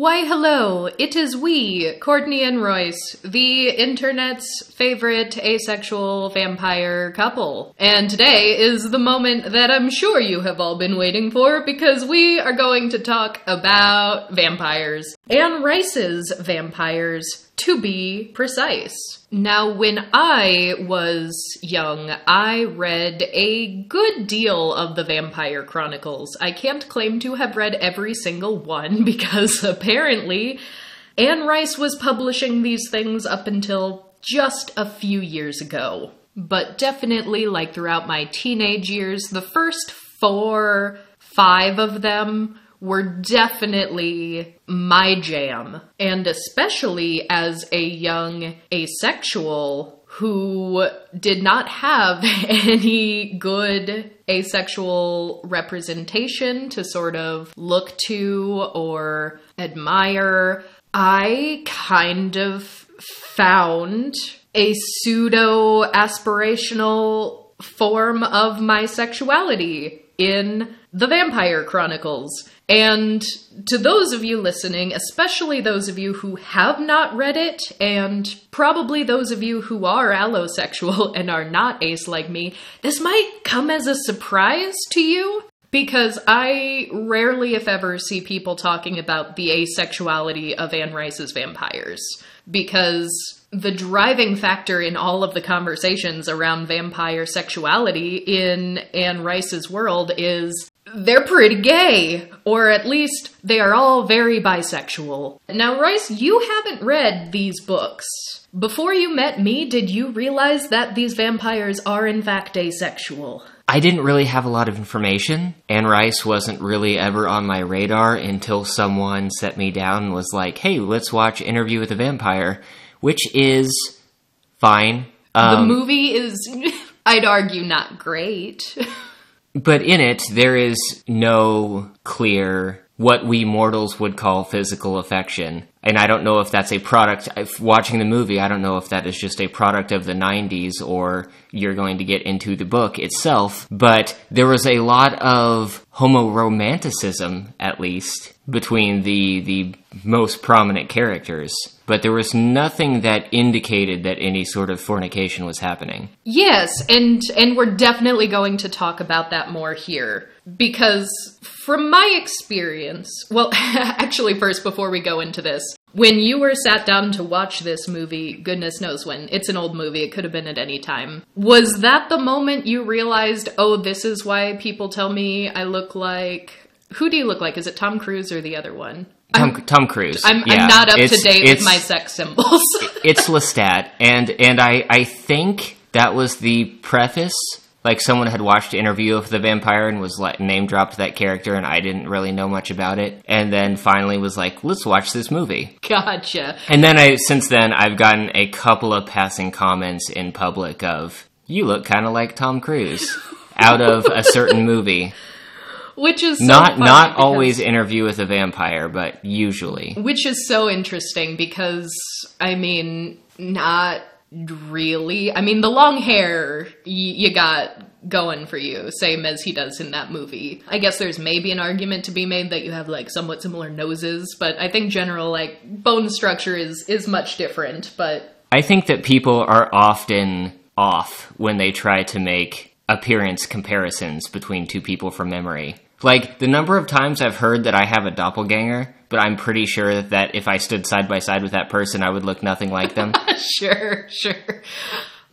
Why, hello, it is we, Courtney and Royce, the internet's favorite asexual vampire couple. And today is the moment that I'm sure you have all been waiting for because we are going to talk about vampires. Anne Rice's vampires, to be precise. Now, when I was young, I read a good deal of the Vampire Chronicles. I can't claim to have read every single one because apparently Anne Rice was publishing these things up until just a few years ago. But definitely, like throughout my teenage years, the first four, five of them were definitely my jam. And especially as a young asexual who did not have any good asexual representation to sort of look to or admire, I kind of found a pseudo aspirational form of my sexuality in the Vampire Chronicles. And to those of you listening, especially those of you who have not read it, and probably those of you who are allosexual and are not ace like me, this might come as a surprise to you because I rarely, if ever, see people talking about the asexuality of Anne Rice's vampires. Because the driving factor in all of the conversations around vampire sexuality in Anne Rice's world is they're pretty gay, or at least they are all very bisexual. Now, Royce, you haven't read these books. Before you met me, did you realize that these vampires are in fact asexual? I didn't really have a lot of information. Anne Rice wasn't really ever on my radar until someone set me down and was like, hey, let's watch Interview with a Vampire, which is fine. Um, the movie is, I'd argue, not great. But in it, there is no clear what we mortals would call physical affection. And I don't know if that's a product, watching the movie, I don't know if that is just a product of the 90s or you're going to get into the book itself. But there was a lot of homoromanticism, at least, between the, the most prominent characters but there was nothing that indicated that any sort of fornication was happening. Yes, and and we're definitely going to talk about that more here because from my experience, well, actually first before we go into this, when you were sat down to watch this movie, goodness knows when, it's an old movie, it could have been at any time. Was that the moment you realized, "Oh, this is why people tell me I look like who do you look like? Is it Tom Cruise or the other one? Tom, I'm, Tom Cruise. I'm, yeah. I'm not up it's, to date with my sex symbols. it's Lestat, and and I I think that was the preface. Like someone had watched Interview of the Vampire and was like name dropped that character, and I didn't really know much about it. And then finally was like, let's watch this movie. Gotcha. And then I since then I've gotten a couple of passing comments in public of you look kind of like Tom Cruise out of a certain movie which is so not not always interview with a vampire, but usually. Which is so interesting because I mean, not really. I mean, the long hair y- you got going for you, same as he does in that movie. I guess there's maybe an argument to be made that you have like somewhat similar noses, but I think general like bone structure is is much different, but I think that people are often off when they try to make appearance comparisons between two people from memory. Like the number of times I've heard that I have a doppelganger, but I'm pretty sure that if I stood side by side with that person, I would look nothing like them. sure, sure.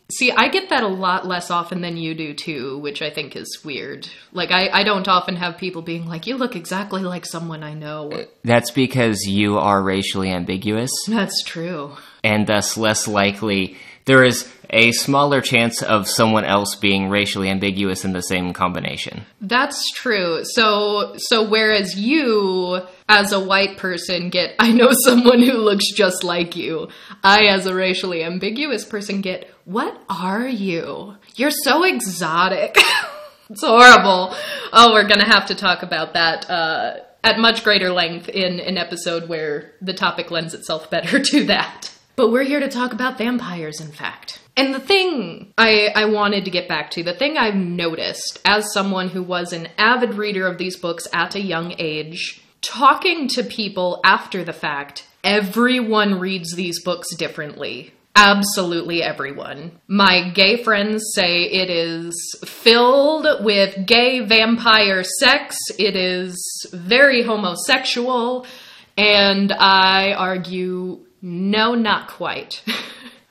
See, I get that a lot less often than you do too, which I think is weird. Like, I, I don't often have people being like, you look exactly like someone I know. Uh, that's because you are racially ambiguous. That's true. And thus less likely. There is a smaller chance of someone else being racially ambiguous in the same combination. That's true. So so whereas you as a white person get I know someone who looks just like you, I as a racially ambiguous person get what are you? You're so exotic. it's horrible. Oh, we're going to have to talk about that uh, at much greater length in an episode where the topic lends itself better to that. But we're here to talk about vampires, in fact. And the thing I, I wanted to get back to, the thing I've noticed as someone who was an avid reader of these books at a young age, talking to people after the fact, everyone reads these books differently. Absolutely everyone. My gay friends say it is filled with gay vampire sex. It is very homosexual. And I argue, no, not quite.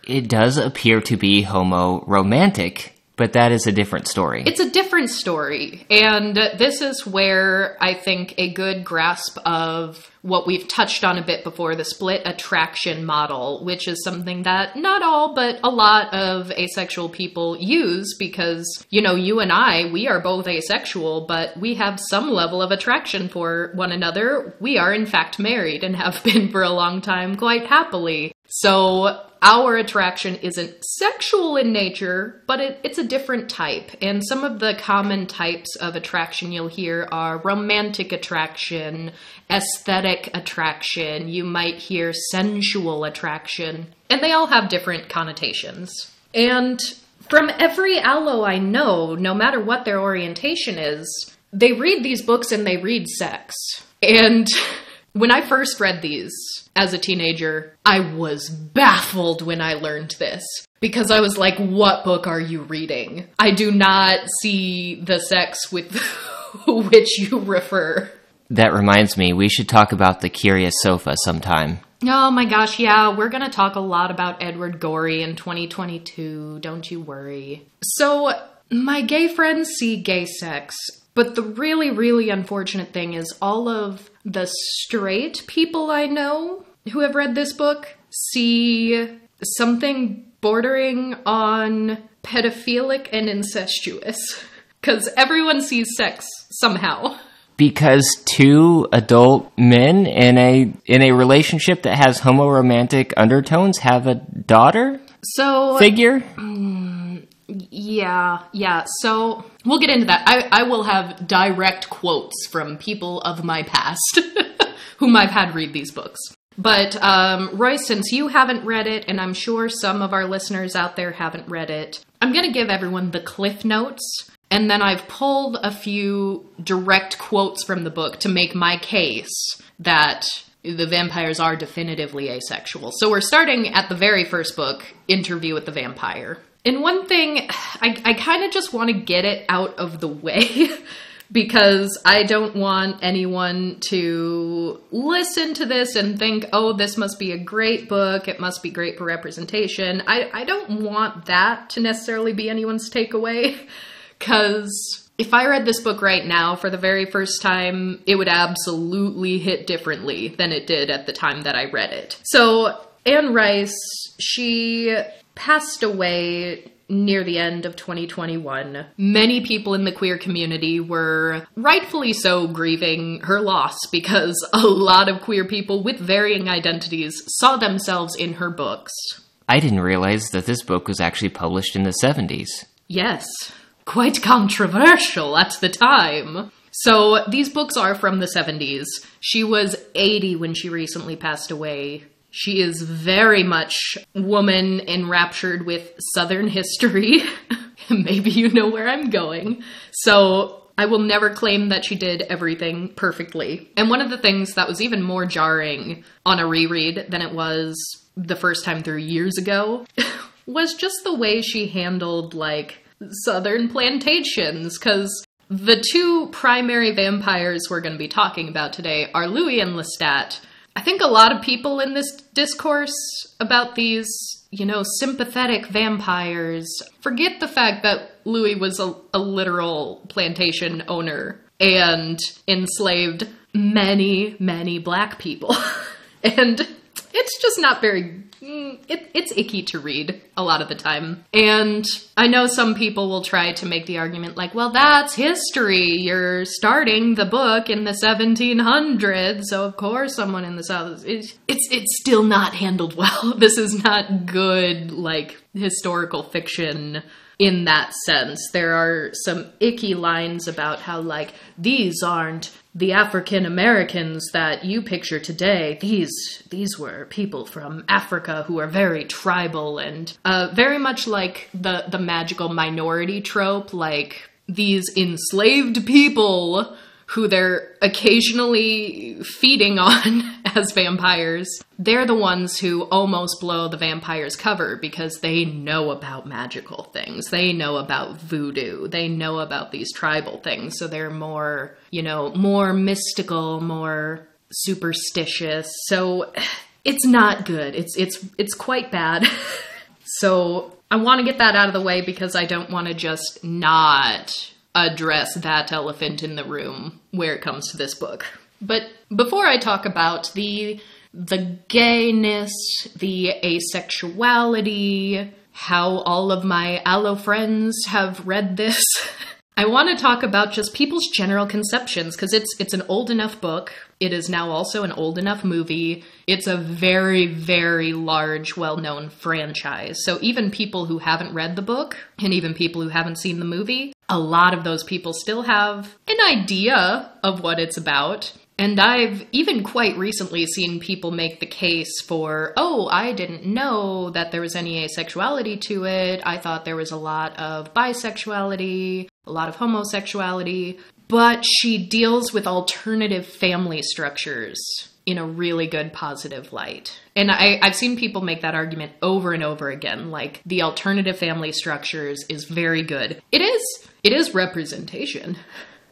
It does appear to be homo romantic, but that is a different story. It's a different story. And this is where I think a good grasp of what we've touched on a bit before the split attraction model, which is something that not all, but a lot of asexual people use because, you know, you and I, we are both asexual, but we have some level of attraction for one another. We are, in fact, married and have been for a long time quite happily. So our attraction isn't sexual in nature, but it, it's a different type. And some of the common types of attraction you'll hear are romantic attraction, aesthetic attraction, you might hear sensual attraction, and they all have different connotations. And from every allo I know, no matter what their orientation is, they read these books and they read sex. And when I first read these, as a teenager, I was baffled when I learned this because I was like, what book are you reading? I do not see the sex with which you refer. That reminds me, we should talk about the Curious Sofa sometime. Oh my gosh, yeah, we're gonna talk a lot about Edward Gorey in 2022, don't you worry. So, my gay friends see gay sex, but the really, really unfortunate thing is all of the straight people I know who have read this book see something bordering on pedophilic and incestuous. Because everyone sees sex somehow. Because two adult men in a in a relationship that has homoromantic undertones have a daughter So figure. Mm, Yeah, yeah. So we'll get into that. I, I will have direct quotes from people of my past whom I've had read these books. But um, Royce, since you haven't read it, and I'm sure some of our listeners out there haven't read it, I'm going to give everyone the cliff notes. And then I've pulled a few direct quotes from the book to make my case that the vampires are definitively asexual. So we're starting at the very first book, Interview with the Vampire. And one thing, I, I kind of just want to get it out of the way because I don't want anyone to listen to this and think, oh, this must be a great book. It must be great for representation. I, I don't want that to necessarily be anyone's takeaway because if I read this book right now for the very first time, it would absolutely hit differently than it did at the time that I read it. So, Anne Rice, she passed away near the end of 2021. Many people in the queer community were rightfully so grieving her loss because a lot of queer people with varying identities saw themselves in her books. I didn't realize that this book was actually published in the 70s. Yes, quite controversial at the time. So, these books are from the 70s. She was 80 when she recently passed away. She is very much woman enraptured with Southern history. Maybe you know where I'm going. So, I will never claim that she did everything perfectly. And one of the things that was even more jarring on a reread than it was the first time through years ago was just the way she handled, like, southern plantations. Because the two primary vampires we're going to be talking about today are Louis and Lestat. I think a lot of people in this discourse about these, you know, sympathetic vampires forget the fact that Louis was a, a literal plantation owner and enslaved many, many black people. and it's just not very mm, it, it's icky to read a lot of the time. And I know some people will try to make the argument like, well, that's history. You're starting the book in the 1700s, so of course someone in the South. It's, it's, it's still not handled well. This is not good, like, historical fiction in that sense. There are some icky lines about how, like, these aren't the African Americans that you picture today. These these were people from Africa who are very tribal and uh, very much like the the magical minority trope, like these enslaved people who they're occasionally feeding on as vampires, they're the ones who almost blow the vampire's cover because they know about magical things. They know about voodoo. They know about these tribal things. So they're more, you know, more mystical, more superstitious. So it's not good. It's it's it's quite bad. so I want to get that out of the way because I don't want to just not address that elephant in the room where it comes to this book. But before I talk about the the gayness, the asexuality, how all of my allo friends have read this, I want to talk about just people's general conceptions because it's it's an old enough book. It is now also an old enough movie. It's a very very large well-known franchise. So even people who haven't read the book and even people who haven't seen the movie, a lot of those people still have an idea of what it's about. And I've even quite recently seen people make the case for, oh, I didn't know that there was any asexuality to it. I thought there was a lot of bisexuality, a lot of homosexuality. But she deals with alternative family structures in a really good positive light. And I, have seen people make that argument over and over again. Like the alternative family structures is very good. It is it is representation.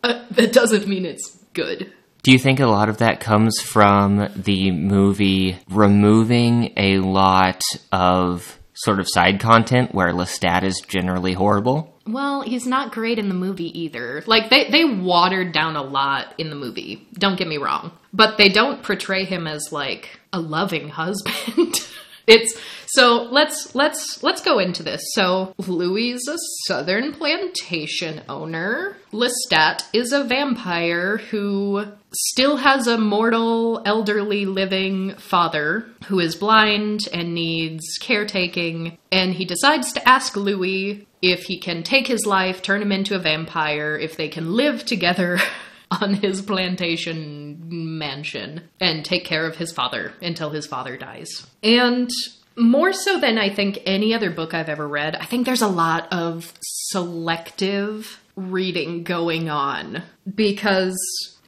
Uh, that doesn't mean it's good. Do you think a lot of that comes from the movie removing a lot of sort of side content where Lestat is generally horrible? Well, he's not great in the movie either. Like they they watered down a lot in the movie. Don't get me wrong, but they don't portray him as like a loving husband. it's so let's let's let's go into this. So Louis is a southern plantation owner. Lestat is a vampire who still has a mortal elderly living father who is blind and needs caretaking and he decides to ask Louis if he can take his life, turn him into a vampire, if they can live together on his plantation mansion and take care of his father until his father dies. And more so than I think any other book I've ever read, I think there's a lot of selective reading going on because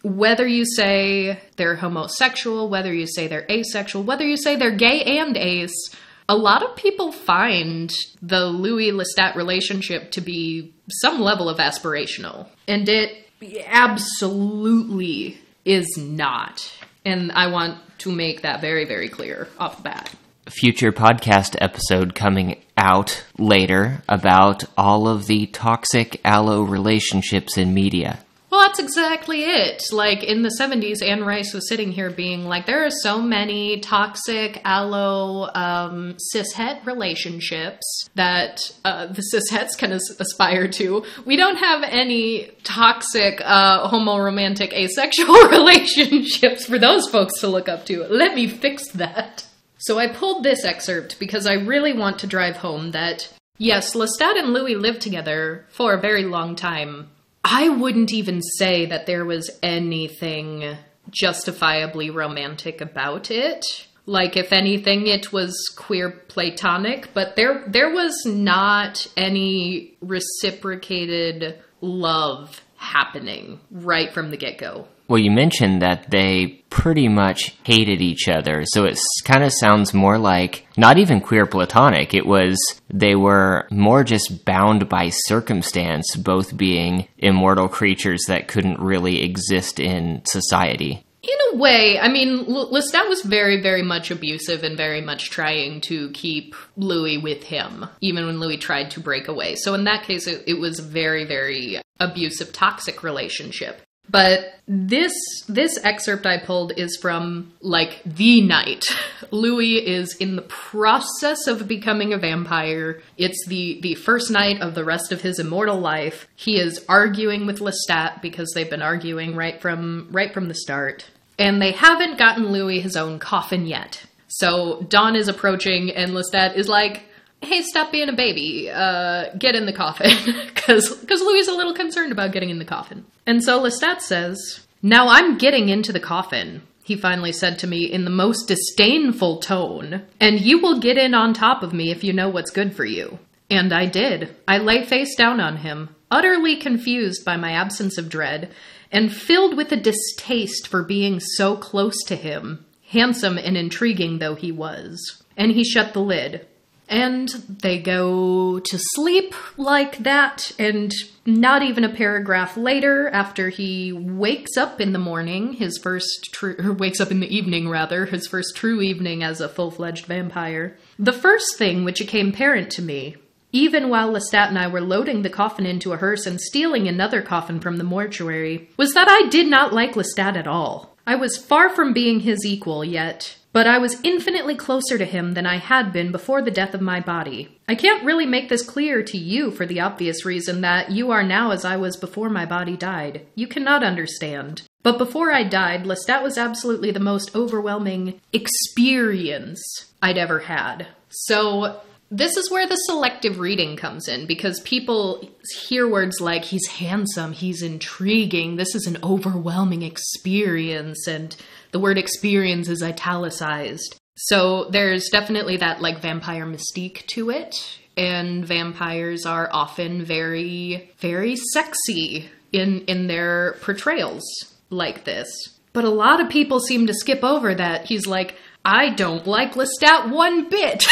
whether you say they're homosexual, whether you say they're asexual, whether you say they're gay and ace, a lot of people find the Louis Lestat relationship to be some level of aspirational. And it absolutely is not. And I want to make that very, very clear off the bat. Future podcast episode coming out later about all of the toxic allo relationships in media. Well, that's exactly it. Like in the 70s, Anne Rice was sitting here being like, there are so many toxic allo um, cishet relationships that uh, the cishets can as- aspire to. We don't have any toxic uh, homoromantic asexual relationships for those folks to look up to. Let me fix that. So I pulled this excerpt because I really want to drive home that yes, Lestat and Louis lived together for a very long time I wouldn't even say that there was anything justifiably romantic about it. Like if anything it was queer platonic, but there there was not any reciprocated love happening right from the get-go. Well, you mentioned that they pretty much hated each other, so it kind of sounds more like not even queer platonic. It was they were more just bound by circumstance, both being immortal creatures that couldn't really exist in society. In a way, I mean, Lestat was very, very much abusive and very much trying to keep Louis with him, even when Louis tried to break away. So in that case, it, it was very, very abusive, toxic relationship. But this this excerpt I pulled is from like the night. Louis is in the process of becoming a vampire. It's the the first night of the rest of his immortal life. He is arguing with Lestat because they've been arguing right from right from the start. And they haven't gotten Louis his own coffin yet. So dawn is approaching and Lestat is like, hey, stop being a baby, uh, get in the coffin. Because Louis is a little concerned about getting in the coffin. And so Lestat says, Now I'm getting into the coffin, he finally said to me in the most disdainful tone, and you will get in on top of me if you know what's good for you. And I did. I lay face down on him, utterly confused by my absence of dread, and filled with a distaste for being so close to him, handsome and intriguing though he was. And he shut the lid. And they go to sleep like that, and not even a paragraph later, after he wakes up in the morning, his first true, wakes up in the evening rather, his first true evening as a full fledged vampire, the first thing which became apparent to me, even while Lestat and I were loading the coffin into a hearse and stealing another coffin from the mortuary, was that I did not like Lestat at all. I was far from being his equal, yet but I was infinitely closer to him than I had been before the death of my body. I can't really make this clear to you for the obvious reason that you are now as I was before my body died. You cannot understand. But before I died, Lestat was absolutely the most overwhelming experience I'd ever had. So this is where the selective reading comes in because people hear words like he's handsome, he's intriguing, this is an overwhelming experience, and the word experience is italicized. So there's definitely that like vampire mystique to it. And vampires are often very, very sexy in in their portrayals like this. But a lot of people seem to skip over that. He's like, I don't like Lestat one bit.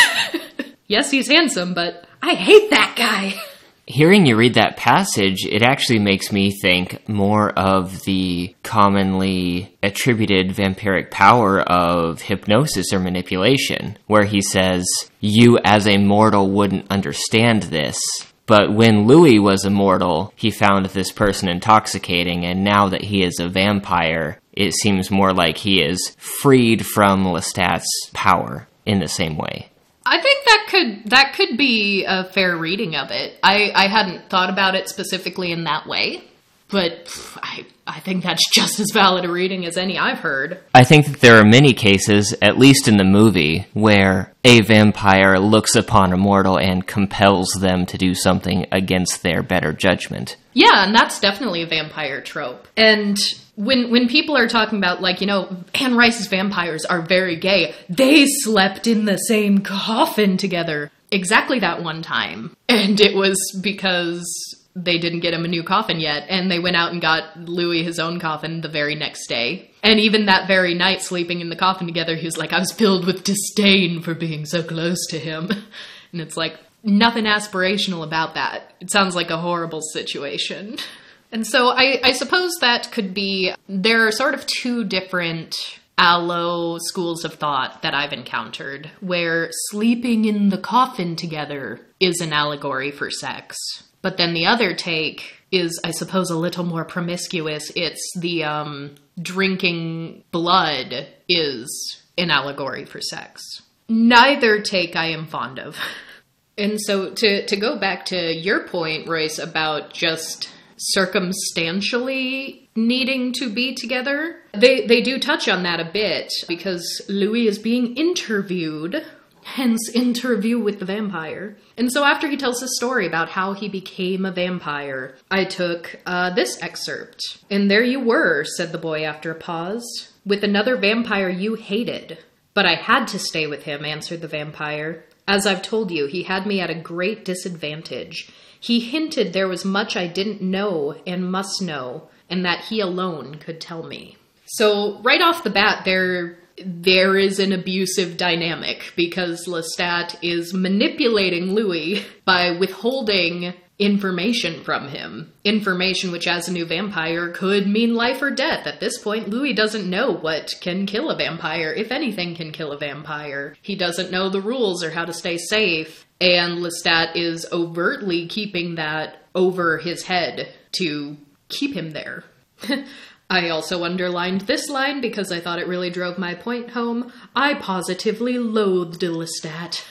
yes, he's handsome, but I hate that guy. Hearing you read that passage, it actually makes me think more of the commonly attributed vampiric power of hypnosis or manipulation, where he says, You as a mortal wouldn't understand this. But when Louis was a mortal, he found this person intoxicating, and now that he is a vampire, it seems more like he is freed from Lestat's power in the same way. I think that could that could be a fair reading of it. I, I hadn't thought about it specifically in that way, but I I think that's just as valid a reading as any I've heard. I think that there are many cases, at least in the movie, where a vampire looks upon a mortal and compels them to do something against their better judgment. Yeah, and that's definitely a vampire trope. And when when people are talking about like you know Anne Rice's vampires are very gay, they slept in the same coffin together exactly that one time, and it was because they didn't get him a new coffin yet, and they went out and got Louis his own coffin the very next day. And even that very night, sleeping in the coffin together, he was like, I was filled with disdain for being so close to him. And it's like, nothing aspirational about that. It sounds like a horrible situation. And so I, I suppose that could be, there are sort of two different allo schools of thought that I've encountered, where sleeping in the coffin together is an allegory for sex. But then the other take is, I suppose, a little more promiscuous. It's the um, drinking blood is an allegory for sex. Neither take I am fond of. And so to, to go back to your point, Royce, about just circumstantially needing to be together, they, they do touch on that a bit because Louis is being interviewed hence interview with the vampire. And so after he tells his story about how he became a vampire, I took uh, this excerpt. And there you were, said the boy after a pause, with another vampire you hated. But I had to stay with him, answered the vampire. As I've told you, he had me at a great disadvantage. He hinted there was much I didn't know and must know, and that he alone could tell me. So, right off the bat, there there is an abusive dynamic because Lestat is manipulating Louis by withholding information from him. Information which, as a new vampire, could mean life or death. At this point, Louis doesn't know what can kill a vampire, if anything can kill a vampire. He doesn't know the rules or how to stay safe. And Lestat is overtly keeping that over his head to keep him there. I also underlined this line because I thought it really drove my point home. I positively loathed Lestat.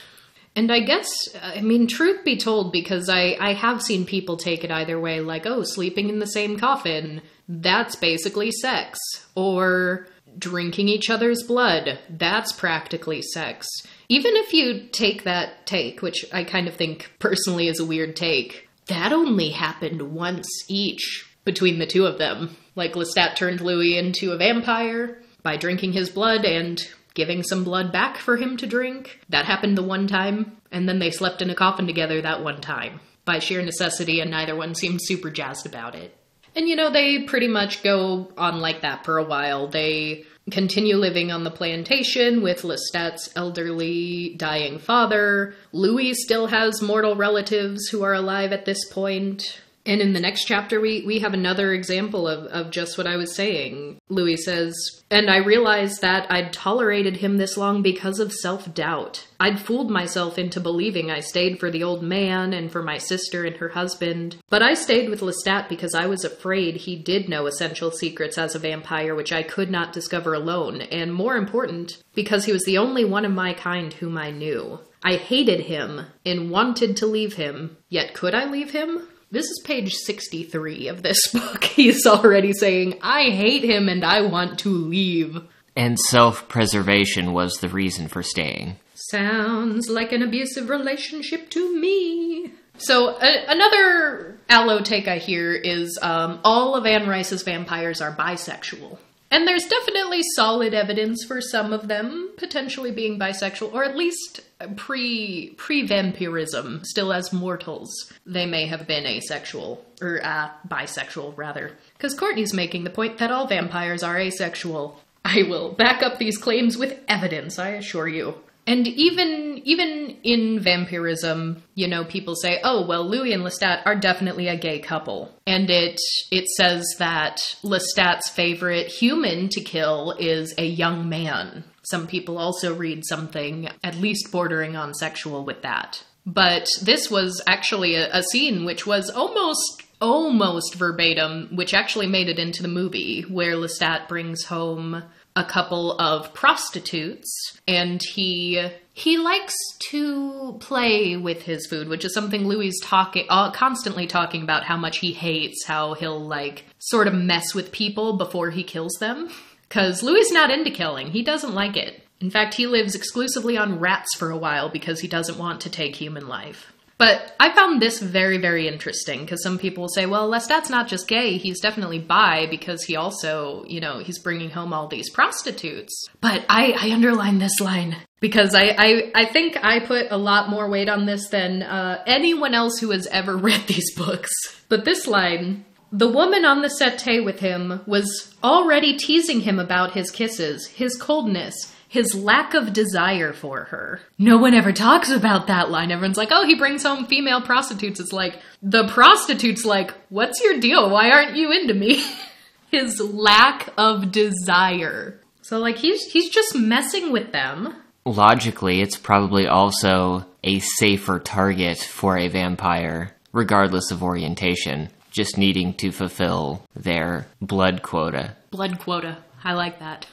And I guess, I mean, truth be told, because I, I have seen people take it either way, like, oh, sleeping in the same coffin, that's basically sex. Or drinking each other's blood, that's practically sex. Even if you take that take, which I kind of think personally is a weird take, that only happened once each between the two of them. Like Lestat turned Louis into a vampire by drinking his blood and giving some blood back for him to drink. That happened the one time, and then they slept in a coffin together that one time by sheer necessity, and neither one seemed super jazzed about it. And you know, they pretty much go on like that for a while. They continue living on the plantation with Lestat's elderly, dying father. Louis still has mortal relatives who are alive at this point. And in the next chapter, we, we have another example of, of just what I was saying. Louis says, And I realized that I'd tolerated him this long because of self doubt. I'd fooled myself into believing I stayed for the old man and for my sister and her husband. But I stayed with Lestat because I was afraid he did know essential secrets as a vampire which I could not discover alone, and more important, because he was the only one of my kind whom I knew. I hated him and wanted to leave him, yet could I leave him? This is page 63 of this book. He's already saying, I hate him and I want to leave. And self preservation was the reason for staying. Sounds like an abusive relationship to me. So, a- another allo take I hear is um, all of Anne Rice's vampires are bisexual. And there's definitely solid evidence for some of them potentially being bisexual, or at least pre pre vampirism, still as mortals, they may have been asexual or uh, bisexual rather. Because Courtney's making the point that all vampires are asexual. I will back up these claims with evidence, I assure you. And even even in vampirism, you know, people say, "Oh, well, Louis and Lestat are definitely a gay couple," and it it says that Lestat's favorite human to kill is a young man. Some people also read something at least bordering on sexual with that. But this was actually a, a scene which was almost almost verbatim, which actually made it into the movie, where Lestat brings home a couple of prostitutes and he he likes to play with his food which is something louis talking uh, constantly talking about how much he hates how he'll like sort of mess with people before he kills them because louis not into killing he doesn't like it in fact he lives exclusively on rats for a while because he doesn't want to take human life but I found this very, very interesting because some people say, well, Lestat's not just gay, he's definitely bi because he also, you know, he's bringing home all these prostitutes. But I, I underline this line because I, I, I think I put a lot more weight on this than uh, anyone else who has ever read these books. But this line, the woman on the settee with him was already teasing him about his kisses, his coldness, his lack of desire for her. No one ever talks about that line. Everyone's like, oh, he brings home female prostitutes. It's like, the prostitute's like, what's your deal? Why aren't you into me? his lack of desire. So like he's he's just messing with them. Logically, it's probably also a safer target for a vampire, regardless of orientation, just needing to fulfill their blood quota. Blood quota. I like that.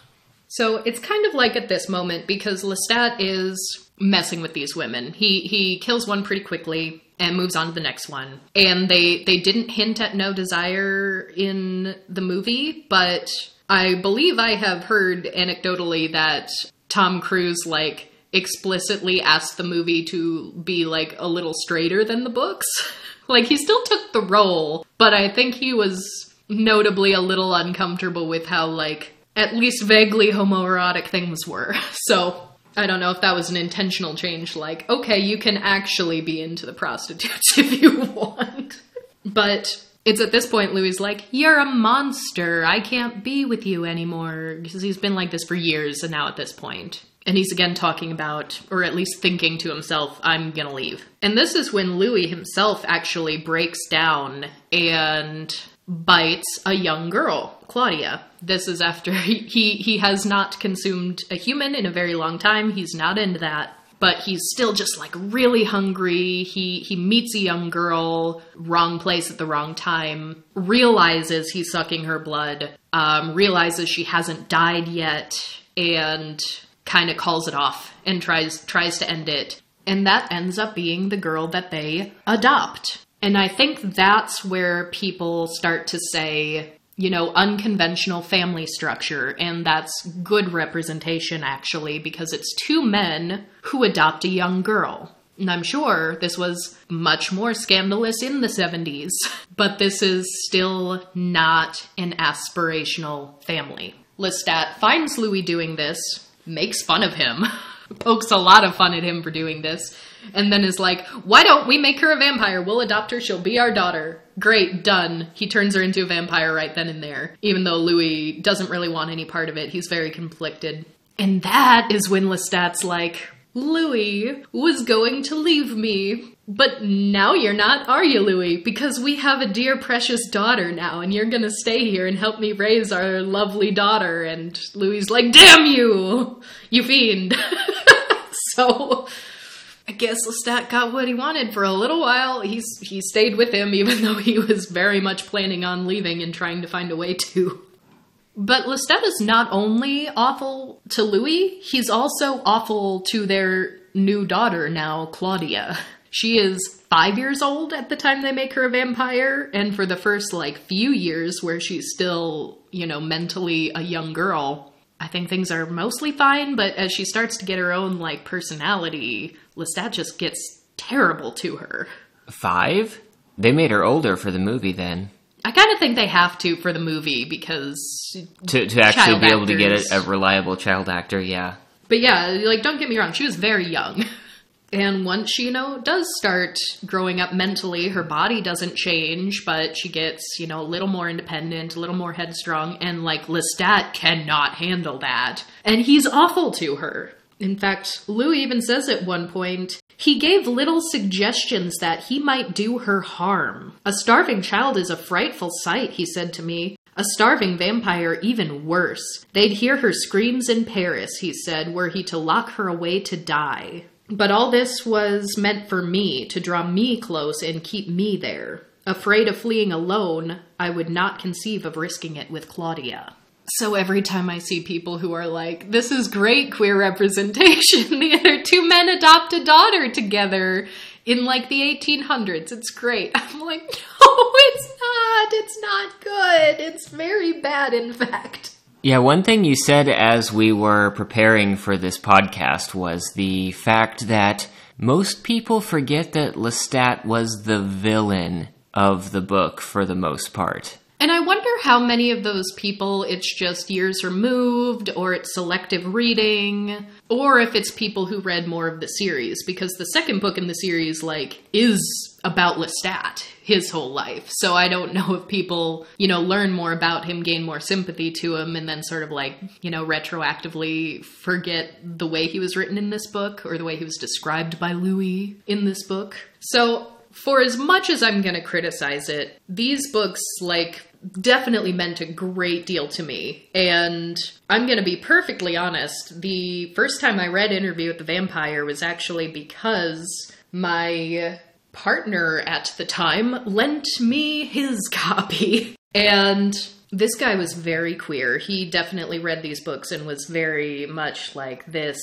So it's kind of like at this moment because Lestat is messing with these women. He he kills one pretty quickly and moves on to the next one. And they they didn't hint at no desire in the movie, but I believe I have heard anecdotally that Tom Cruise like explicitly asked the movie to be like a little straighter than the books. like he still took the role, but I think he was notably a little uncomfortable with how like at least vaguely homoerotic things were. So I don't know if that was an intentional change, like, okay, you can actually be into the prostitutes if you want. But it's at this point Louis like, You're a monster. I can't be with you anymore. Because he's been like this for years, and now at this point. And he's again talking about, or at least thinking to himself, I'm gonna leave. And this is when Louis himself actually breaks down and bites a young girl, Claudia. This is after he, he, he has not consumed a human in a very long time. He's not into that. But he's still just like really hungry. He he meets a young girl, wrong place at the wrong time, realizes he's sucking her blood, um, realizes she hasn't died yet, and kind of calls it off and tries tries to end it. And that ends up being the girl that they adopt. And I think that's where people start to say, you know, unconventional family structure. And that's good representation, actually, because it's two men who adopt a young girl. And I'm sure this was much more scandalous in the 70s, but this is still not an aspirational family. Lestat finds Louis doing this, makes fun of him. pokes a lot of fun at him for doing this, and then is like, Why don't we make her a vampire? We'll adopt her, she'll be our daughter. Great, done. He turns her into a vampire right then and there. Even though Louis doesn't really want any part of it, he's very conflicted. And that is when Lestat's like, Louis was going to leave me. But now you're not, are you, Louis? Because we have a dear precious daughter now, and you're gonna stay here and help me raise our lovely daughter. And Louis's like, damn you, you fiend. so I guess Lestat got what he wanted for a little while. He's he stayed with him even though he was very much planning on leaving and trying to find a way to. But Lestat is not only awful to Louis, he's also awful to their new daughter now, Claudia. She is five years old at the time they make her a vampire, and for the first like few years where she's still, you know, mentally a young girl, I think things are mostly fine, but as she starts to get her own like personality, Lestat just gets terrible to her. Five? They made her older for the movie then. I kind of think they have to for the movie because To, to actually be able to get a, a reliable child actor, yeah. But yeah, like don't get me wrong, she was very young. And once she, you know, does start growing up mentally, her body doesn't change, but she gets, you know, a little more independent, a little more headstrong, and like Lestat cannot handle that. And he's awful to her. In fact, Lou even says at one point, he gave little suggestions that he might do her harm. A starving child is a frightful sight, he said to me. A starving vampire, even worse. They'd hear her screams in Paris, he said, were he to lock her away to die. But all this was meant for me, to draw me close and keep me there. Afraid of fleeing alone, I would not conceive of risking it with Claudia. So every time I see people who are like, this is great queer representation, the other two men adopt a daughter together in like the 1800s, it's great. I'm like, no, it's not. It's not good. It's very bad, in fact. Yeah, one thing you said as we were preparing for this podcast was the fact that most people forget that Lestat was the villain of the book for the most part. And I wonder how many of those people it's just years removed, or it's selective reading, or if it's people who read more of the series, because the second book in the series, like, is about Lestat, his whole life. So I don't know if people, you know, learn more about him, gain more sympathy to him, and then sort of like, you know, retroactively forget the way he was written in this book, or the way he was described by Louis in this book. So for as much as I'm going to criticize it, these books, like, definitely meant a great deal to me. And I'm going to be perfectly honest. The first time I read Interview with the Vampire was actually because my partner at the time lent me his copy. And this guy was very queer. He definitely read these books and was very much like, this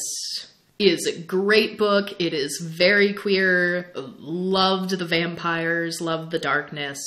is a great book. It is very queer. Loved the vampires, loved the darkness.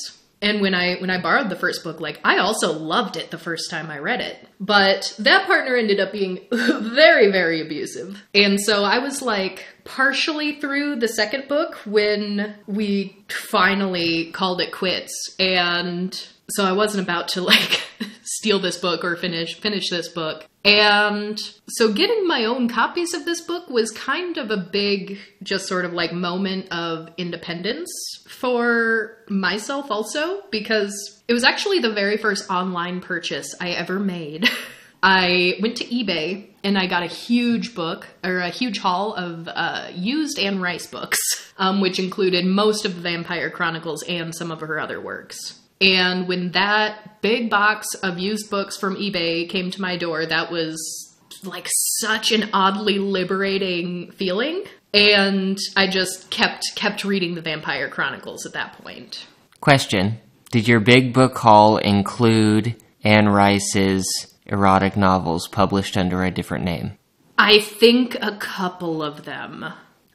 And when I when I borrowed the first book, like I also loved it the first time I read it. But that partner ended up being very very abusive. And so I was like partially through the second book when we finally called it quits and so I wasn't about to like steal this book or finish finish this book. And so getting my own copies of this book was kind of a big just sort of like moment of independence for myself also because it was actually the very first online purchase I ever made. I went to eBay and I got a huge book or a huge haul of uh, used Anne Rice books, um, which included most of the Vampire Chronicles and some of her other works. And when that big box of used books from eBay came to my door, that was like such an oddly liberating feeling. And I just kept kept reading the Vampire Chronicles at that point. Question Did your big book haul include Anne Rice's erotic novels published under a different name? I think a couple of them.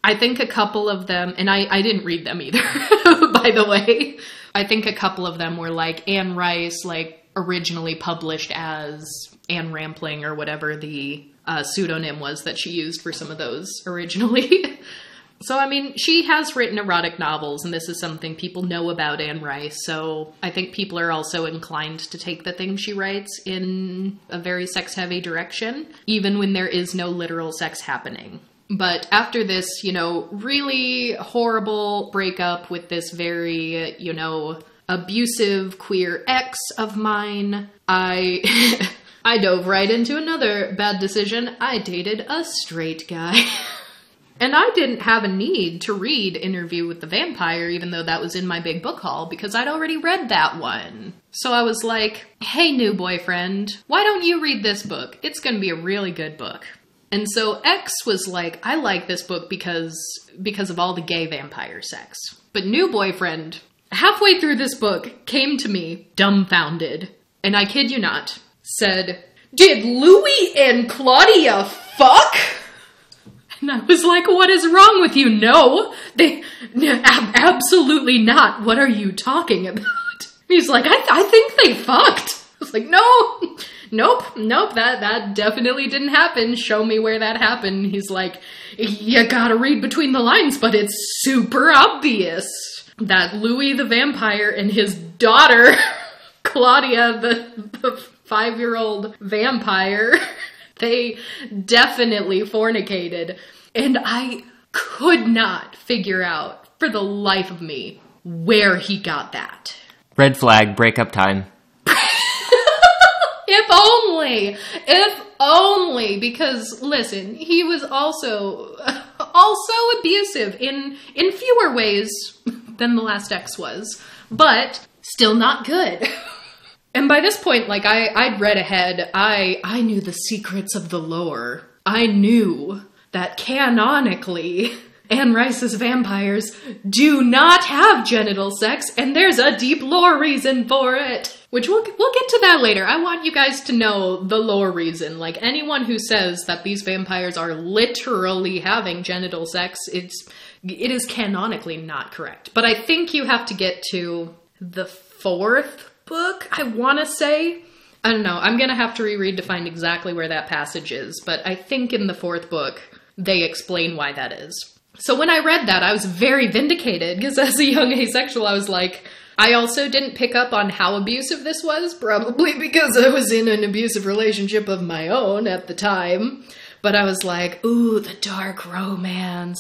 I think a couple of them, and I, I didn't read them either, by the way. I think a couple of them were like Anne Rice, like originally published as Anne Rampling or whatever the uh, pseudonym was that she used for some of those originally. so, I mean, she has written erotic novels, and this is something people know about Anne Rice. So, I think people are also inclined to take the things she writes in a very sex heavy direction, even when there is no literal sex happening. But after this, you know, really horrible breakup with this very, you know, abusive queer ex of mine, I I dove right into another bad decision. I dated a straight guy. And I didn't have a need to read Interview with the Vampire, even though that was in my big book haul, because I'd already read that one. So I was like, hey, new boyfriend, why don't you read this book? It's gonna be a really good book. And so X was like, I like this book because because of all the gay vampire sex. But new boyfriend, halfway through this book, came to me dumbfounded, and I kid you not, said, Did Louis and Claudia fuck? And I was like, what is wrong with you? No, they, ab- absolutely not. What are you talking about? He's like, I, I think they fucked. I was like, no, nope, nope, that, that definitely didn't happen. Show me where that happened. He's like, you gotta read between the lines, but it's super obvious that Louis the vampire and his daughter, Claudia, the, the five year old vampire, they definitely fornicated. And I could not figure out for the life of me where he got that. Red flag, breakup time. If only, if only, because listen, he was also also abusive in in fewer ways than the last ex was, but still not good. And by this point, like I, I'd read ahead. I, I knew the secrets of the lore. I knew that canonically, Anne Rice's vampires do not have genital sex, and there's a deep lore reason for it. Which we'll we'll get to that later. I want you guys to know the lore reason. Like anyone who says that these vampires are literally having genital sex, it's it is canonically not correct. But I think you have to get to the fourth book, I want to say. I don't know. I'm going to have to reread to find exactly where that passage is, but I think in the fourth book, they explain why that is. So when I read that, I was very vindicated because as a young asexual, I was like, I also didn't pick up on how abusive this was, probably because I was in an abusive relationship of my own at the time. But I was like, ooh, the dark romance.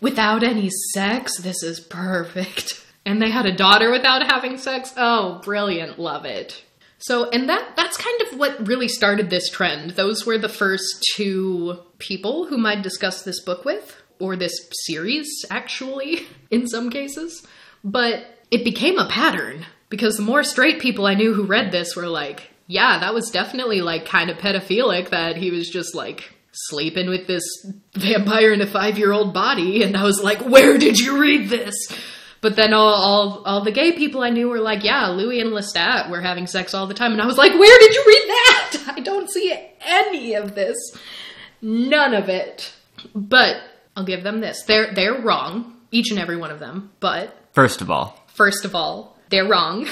Without any sex, this is perfect. And they had a daughter without having sex. Oh, brilliant. Love it. So, and that that's kind of what really started this trend. Those were the first two people whom I'd discussed this book with, or this series, actually, in some cases. But it became a pattern because the more straight people I knew who read this were like, yeah, that was definitely like kind of pedophilic that he was just like sleeping with this vampire in a five year old body. And I was like, where did you read this? But then all, all all the gay people I knew were like, yeah, Louis and Lestat were having sex all the time. And I was like, where did you read that? I don't see any of this. None of it. But I'll give them this. They're they're wrong, each and every one of them. But First of all, first of all, they're wrong.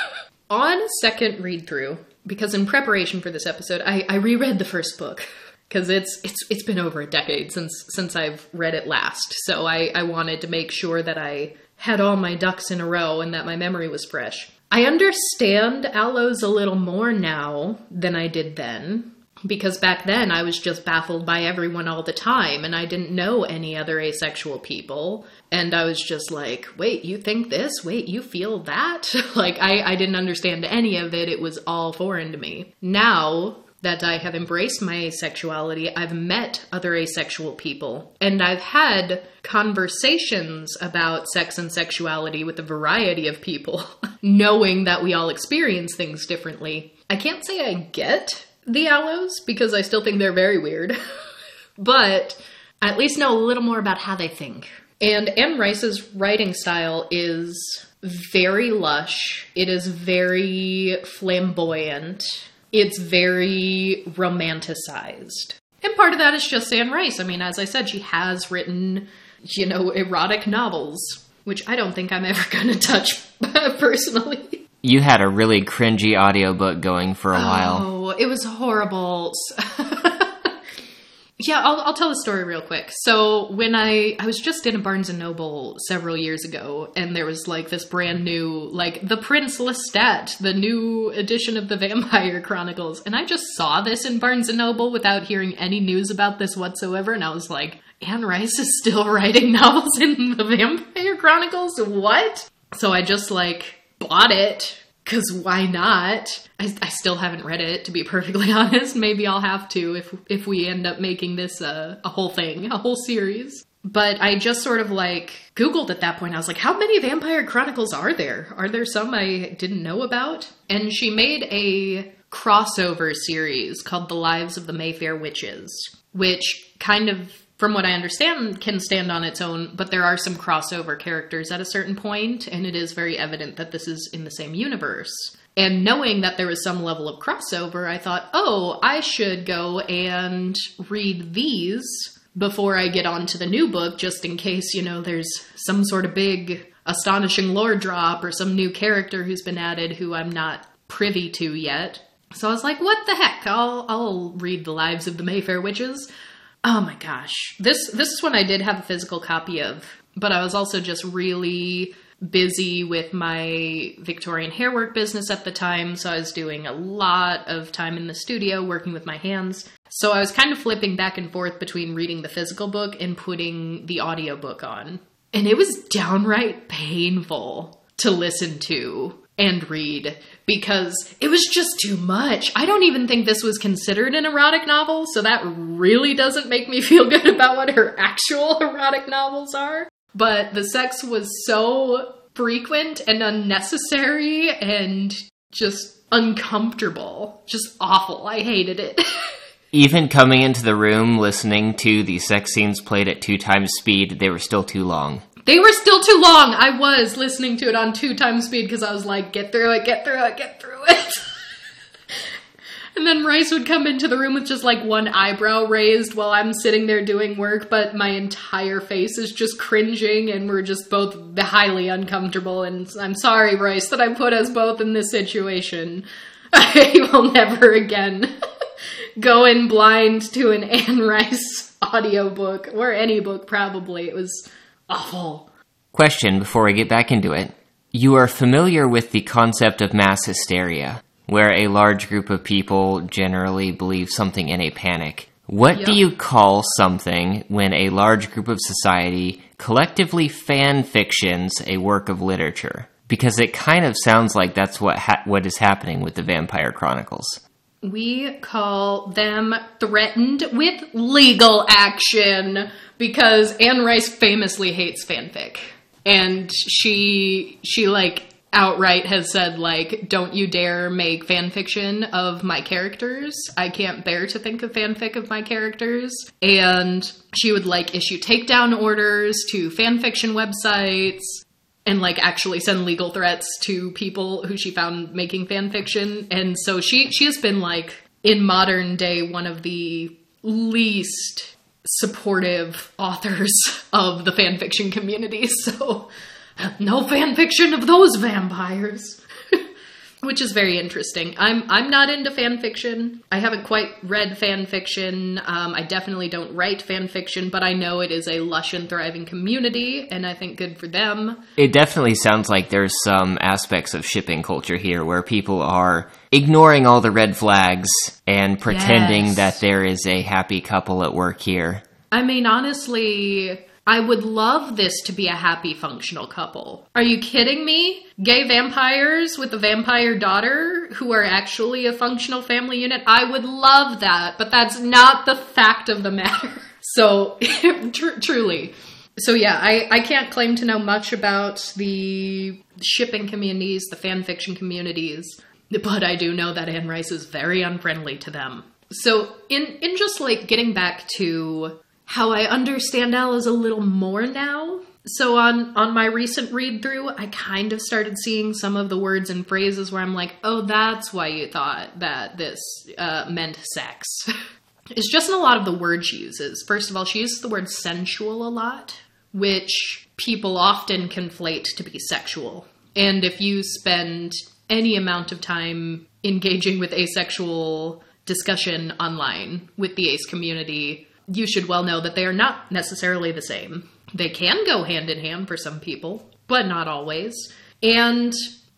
On second read through, because in preparation for this episode, I, I reread the first book because it's it's it's been over a decade since since I've read it last. So I, I wanted to make sure that I had all my ducks in a row and that my memory was fresh. I understand Allos a little more now than I did then. Because back then I was just baffled by everyone all the time and I didn't know any other asexual people. And I was just like, wait, you think this? Wait, you feel that? like, I, I didn't understand any of it. It was all foreign to me. Now, that I have embraced my asexuality, I've met other asexual people, and I've had conversations about sex and sexuality with a variety of people, knowing that we all experience things differently. I can't say I get the allos because I still think they're very weird, but I at least know a little more about how they think. And Anne Rice's writing style is very lush, it is very flamboyant it's very romanticized. And part of that is just Anne Rice. I mean, as I said, she has written, you know, erotic novels, which I don't think I'm ever going to touch personally. you had a really cringy audiobook going for a while. Oh, it was horrible. yeah, I'll, I'll tell the story real quick. So when I I was just in a Barnes and Noble several years ago, and there was like this brand new like the Prince Lestat, the new edition of the Vampire Chronicles, and I just saw this in Barnes and Noble without hearing any news about this whatsoever, and I was like, Anne Rice is still writing novels in the Vampire Chronicles? What? So I just like bought it because why not? I, I, still haven't read it to be perfectly honest. Maybe I'll have to if if we end up making this a, a whole thing, a whole series. But I just sort of like Googled at that point. I was like, how many Vampire Chronicles are there? Are there some I didn't know about? And she made a crossover series called The Lives of the Mayfair Witches, which kind of from what I understand, can stand on its own, but there are some crossover characters at a certain point, and it is very evident that this is in the same universe. And knowing that there was some level of crossover, I thought, oh, I should go and read these before I get on to the new book, just in case, you know, there's some sort of big, astonishing lore drop or some new character who's been added who I'm not privy to yet. So I was like, what the heck? I'll I'll read the lives of the Mayfair witches. Oh my gosh. This this is one I did have a physical copy of, but I was also just really busy with my Victorian hairwork business at the time, so I was doing a lot of time in the studio working with my hands. So I was kind of flipping back and forth between reading the physical book and putting the audiobook on. And it was downright painful to listen to and read because it was just too much. I don't even think this was considered an erotic novel, so that really doesn't make me feel good about what her actual erotic novels are. But the sex was so frequent and unnecessary and just uncomfortable. Just awful. I hated it. Even coming into the room listening to the sex scenes played at two times speed, they were still too long. They were still too long. I was listening to it on two times speed because I was like, get through it, get through it, get through it. and then Royce would come into the room with just like one eyebrow raised while I'm sitting there doing work, but my entire face is just cringing and we're just both highly uncomfortable. And I'm sorry, Royce, that I put us both in this situation. I will never again go in blind to an Anne Rice audiobook or any book, probably. It was awful. Question before I get back into it. You are familiar with the concept of mass hysteria, where a large group of people generally believe something in a panic. What yep. do you call something when a large group of society collectively fan fictions a work of literature? Because it kind of sounds like that's what ha- what is happening with the Vampire Chronicles. We call them threatened with legal action because Anne Rice famously hates fanfic. And she she like outright has said like don't you dare make fan fiction of my characters. I can't bear to think of fanfic of my characters. And she would like issue takedown orders to fan fiction websites and like actually send legal threats to people who she found making fan fiction. And so she she has been like in modern day one of the least supportive authors of the fan fiction community. So, no fan fiction of those vampires. Which is very interesting. I'm I'm not into fan fiction. I haven't quite read fan fiction. Um, I definitely don't write fan fiction, but I know it is a lush and thriving community, and I think good for them. It definitely sounds like there's some aspects of shipping culture here where people are ignoring all the red flags and pretending yes. that there is a happy couple at work here. I mean, honestly, I would love this to be a happy, functional couple. Are you kidding me? Gay vampires with a vampire daughter who are actually a functional family unit? I would love that, but that's not the fact of the matter. So, tr- truly. So, yeah, I, I can't claim to know much about the shipping communities, the fan fiction communities, but I do know that Anne Rice is very unfriendly to them. So, in, in just like getting back to how I understand allos a little more now. So on on my recent read through, I kind of started seeing some of the words and phrases where I'm like, "Oh, that's why you thought that this uh, meant sex." it's just in a lot of the words she uses. First of all, she uses the word sensual a lot, which people often conflate to be sexual. And if you spend any amount of time engaging with asexual discussion online with the ace community, you should well know that they are not necessarily the same. They can go hand in hand for some people, but not always. And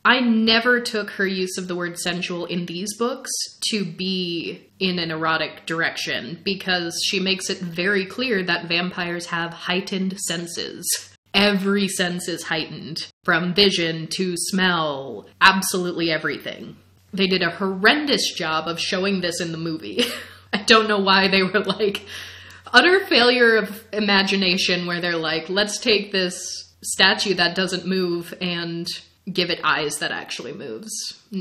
I never took her use of the word sensual in these books to be in an erotic direction because she makes it very clear that vampires have heightened senses. Every sense is heightened, from vision to smell, absolutely everything. They did a horrendous job of showing this in the movie. I don't know why they were like, utter failure of imagination where they're like, let's take this statue that doesn't move and give it eyes that actually moves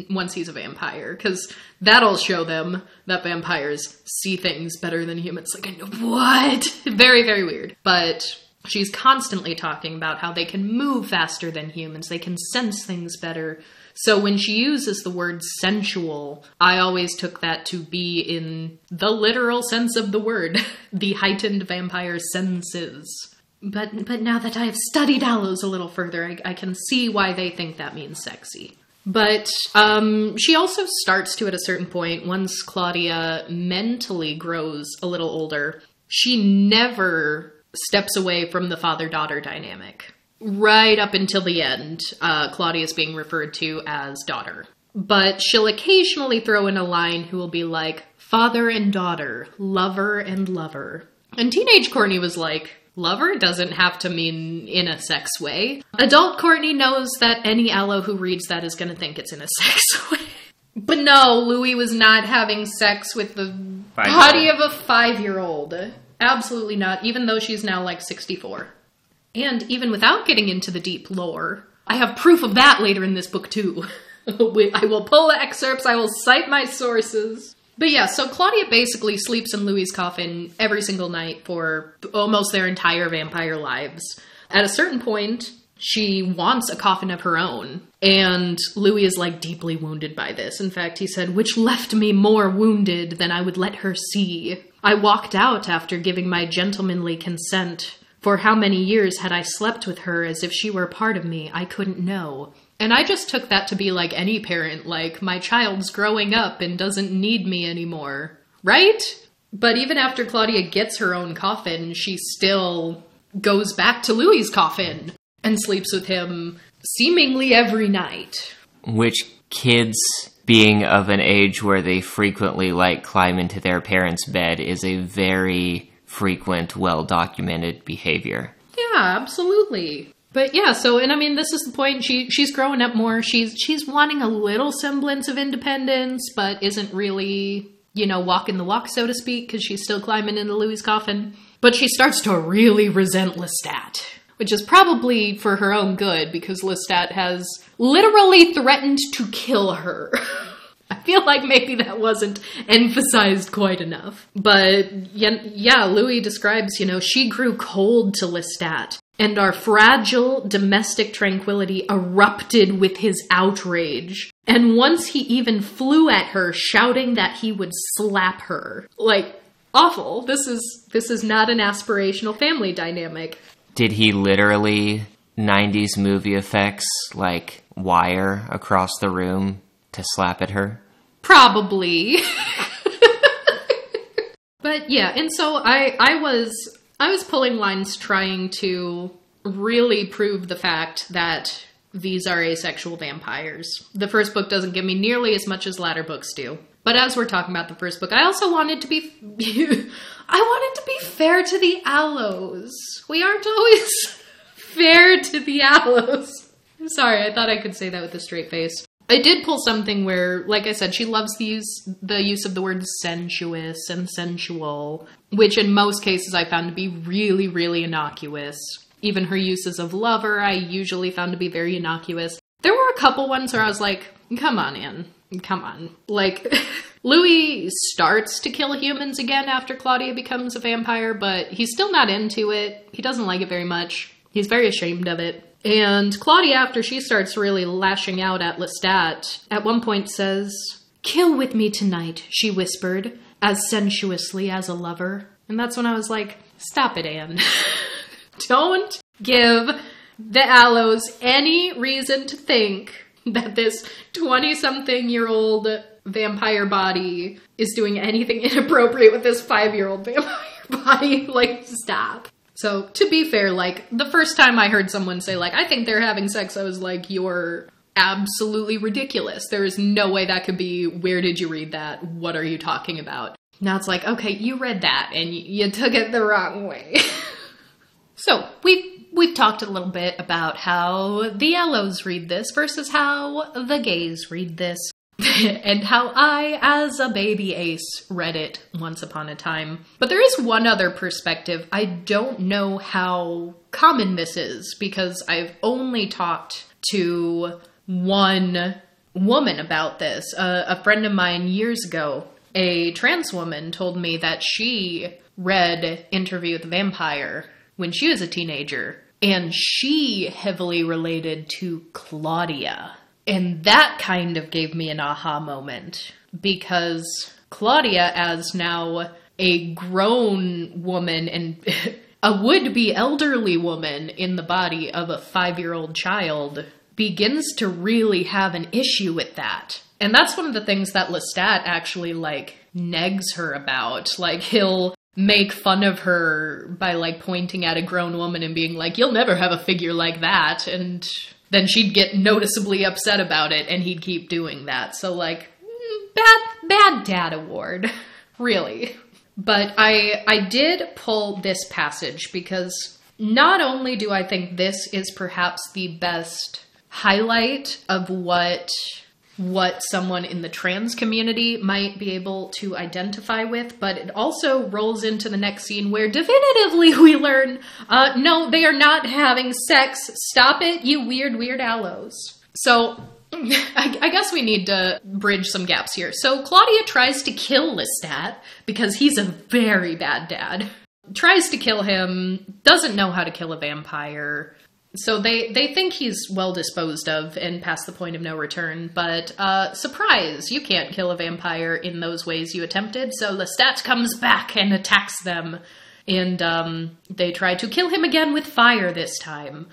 once he's a vampire. Because that'll show them that vampires see things better than humans. Like what? Very very weird. But she's constantly talking about how they can move faster than humans. They can sense things better so when she uses the word sensual, I always took that to be in the literal sense of the word, the heightened vampire senses. But but now that I have studied allos a little further, I, I can see why they think that means sexy. But um, she also starts to, at a certain point, once Claudia mentally grows a little older, she never steps away from the father daughter dynamic right up until the end, uh, Claudia is being referred to as daughter. But she'll occasionally throw in a line who will be like, father and daughter, lover and lover. And teenage Courtney was like, lover doesn't have to mean in a sex way. Adult Courtney knows that any allo who reads that is going to think it's in a sex way. But no, Louis was not having sex with the body of a five year old. Absolutely not, even though she's now like 64. And even without getting into the deep lore, I have proof of that later in this book too. I will pull excerpts, I will cite my sources. But yeah, so Claudia basically sleeps in Louis's coffin every single night for almost their entire vampire lives. At a certain point, she wants a coffin of her own. And Louis is like deeply wounded by this. In fact, he said, which left me more wounded than I would let her see. I walked out after giving my gentlemanly consent for how many years had I slept with her as if she were part of me, I couldn't know. And I just took that to be like any parent, like, my child's growing up and doesn't need me anymore. Right? But even after Claudia gets her own coffin, she still goes back to Louis's coffin and sleeps with him seemingly every night. Which kids being of an age where they frequently like climb into their parents' bed is a very frequent, well documented behavior. Yeah, absolutely. But yeah, so and I mean this is the point she she's growing up more. She's she's wanting a little semblance of independence, but isn't really, you know, walking the walk so to speak because she's still climbing into Louis's coffin. But she starts to really resent Lestat, which is probably for her own good because Lestat has literally threatened to kill her. I feel like maybe that wasn't emphasized quite enough. But yeah, Louis describes, you know, she grew cold to Lestat, and our fragile domestic tranquility erupted with his outrage. And once he even flew at her, shouting that he would slap her. Like, awful. This is this is not an aspirational family dynamic. Did he literally 90s movie effects like wire across the room to slap at her? Probably. but yeah, and so I I was I was pulling lines trying to really prove the fact that these are asexual vampires. The first book doesn't give me nearly as much as latter books do. But as we're talking about the first book, I also wanted to be I wanted to be fair to the allos. We aren't always fair to the allos. Sorry, I thought I could say that with a straight face. I did pull something where, like I said, she loves the use, the use of the word sensuous and sensual, which in most cases I found to be really, really innocuous. Even her uses of lover, I usually found to be very innocuous. There were a couple ones where I was like, come on, in. Come on. Like, Louis starts to kill humans again after Claudia becomes a vampire, but he's still not into it. He doesn't like it very much. He's very ashamed of it. And Claudia, after she starts really lashing out at Lestat, at one point says, Kill with me tonight, she whispered, as sensuously as a lover. And that's when I was like, Stop it, Anne. Don't give the Allos any reason to think that this 20 something year old vampire body is doing anything inappropriate with this five year old vampire body. Like, stop. So to be fair, like the first time I heard someone say like I think they're having sex, I was like, you're absolutely ridiculous. There is no way that could be, where did you read that? What are you talking about? Now it's like, okay, you read that and you, took it the wrong way. so we've we've talked a little bit about how the allos read this versus how the gays read this. and how I, as a baby ace, read it once upon a time. But there is one other perspective. I don't know how common this is because I've only talked to one woman about this. A friend of mine years ago, a trans woman, told me that she read Interview with the Vampire when she was a teenager, and she heavily related to Claudia. And that kind of gave me an aha moment because Claudia, as now a grown woman and a would be elderly woman in the body of a five year old child, begins to really have an issue with that. And that's one of the things that Lestat actually like negs her about. Like he'll make fun of her by like pointing at a grown woman and being like, "You'll never have a figure like that." And then she'd get noticeably upset about it and he'd keep doing that. So like mm, bad bad dad award, really. But I I did pull this passage because not only do I think this is perhaps the best highlight of what what someone in the trans community might be able to identify with, but it also rolls into the next scene where definitively we learn uh, no, they are not having sex. Stop it, you weird, weird allos. So. I, I guess we need to bridge some gaps here. So Claudia tries to kill Lestat because he's a very bad dad. Tries to kill him, doesn't know how to kill a vampire so they they think he's well disposed of and past the point of no return but uh surprise you can't kill a vampire in those ways you attempted so lestat comes back and attacks them. And um they try to kill him again with fire this time.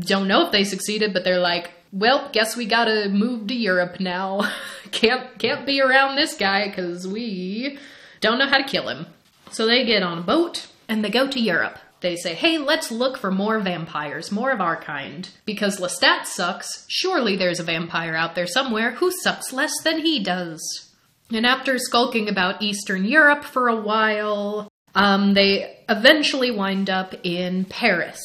Don't know if they succeeded but they're like well guess we gotta move to europe now. Can't can't be around this guy because we don't know how to kill him. So they get on a boat and they go to europe they say, hey, let's look for more vampires, more of our kind. Because Lestat sucks, surely there's a vampire out there somewhere who sucks less than he does. And after skulking about Eastern Europe for a while, um, they eventually wind up in Paris.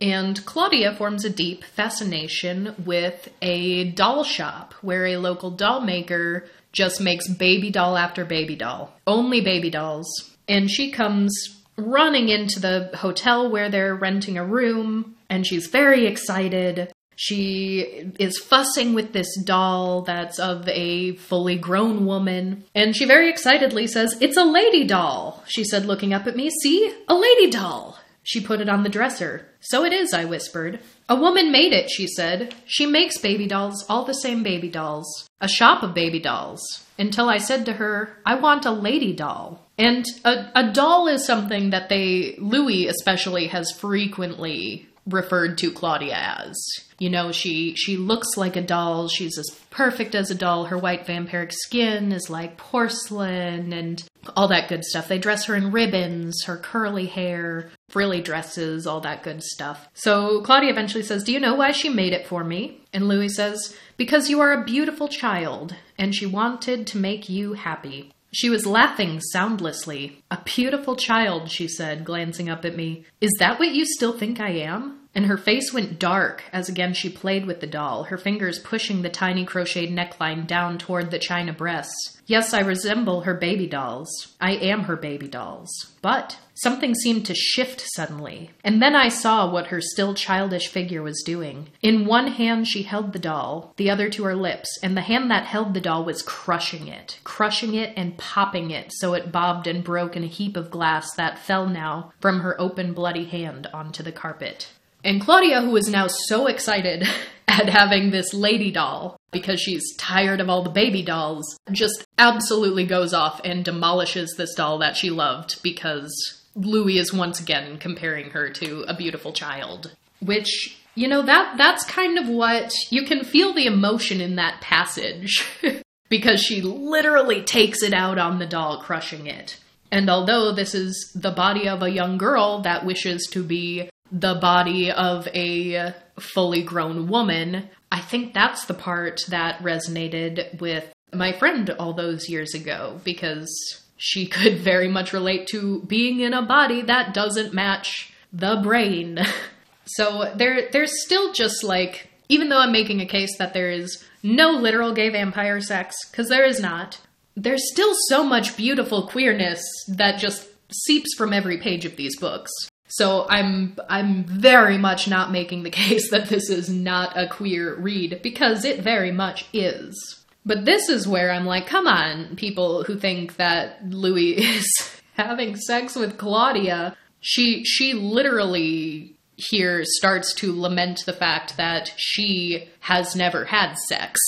And Claudia forms a deep fascination with a doll shop where a local doll maker just makes baby doll after baby doll. Only baby dolls. And she comes running into the hotel where they're renting a room, and she's very excited. She is fussing with this doll that's of a fully grown woman, and she very excitedly says, It's a lady doll. She said, looking up at me, See, a lady doll. She put it on the dresser. So it is, I whispered. A woman made it, she said. She makes baby dolls, all the same baby dolls. A shop of baby dolls. Until I said to her, I want a lady doll. And a, a doll is something that they, Louis especially, has frequently referred to Claudia as. You know, she she looks like a doll. She's as perfect as a doll. Her white vampiric skin is like porcelain and all that good stuff. They dress her in ribbons, her curly hair, frilly dresses, all that good stuff. So Claudia eventually says, "Do you know why she made it for me?" And Louis says, "Because you are a beautiful child and she wanted to make you happy." She was laughing soundlessly. A beautiful child, she said, glancing up at me. Is that what you still think I am? And her face went dark as again she played with the doll, her fingers pushing the tiny crocheted neckline down toward the china breasts. Yes, I resemble her baby dolls. I am her baby dolls. But something seemed to shift suddenly, and then I saw what her still childish figure was doing. In one hand she held the doll, the other to her lips, and the hand that held the doll was crushing it, crushing it and popping it so it bobbed and broke in a heap of glass that fell now from her open bloody hand onto the carpet. And Claudia, who is now so excited at having this lady doll because she's tired of all the baby dolls, just absolutely goes off and demolishes this doll that she loved because Louis is once again comparing her to a beautiful child. Which, you know, that that's kind of what you can feel the emotion in that passage because she literally takes it out on the doll, crushing it. And although this is the body of a young girl that wishes to be the body of a fully grown woman. I think that's the part that resonated with my friend all those years ago because she could very much relate to being in a body that doesn't match the brain. so there there's still just like even though I'm making a case that there is no literal gay vampire sex cuz there is not, there's still so much beautiful queerness that just seeps from every page of these books. So I'm I'm very much not making the case that this is not a queer read because it very much is. But this is where I'm like, come on, people who think that Louis is having sex with Claudia. She she literally here starts to lament the fact that she has never had sex.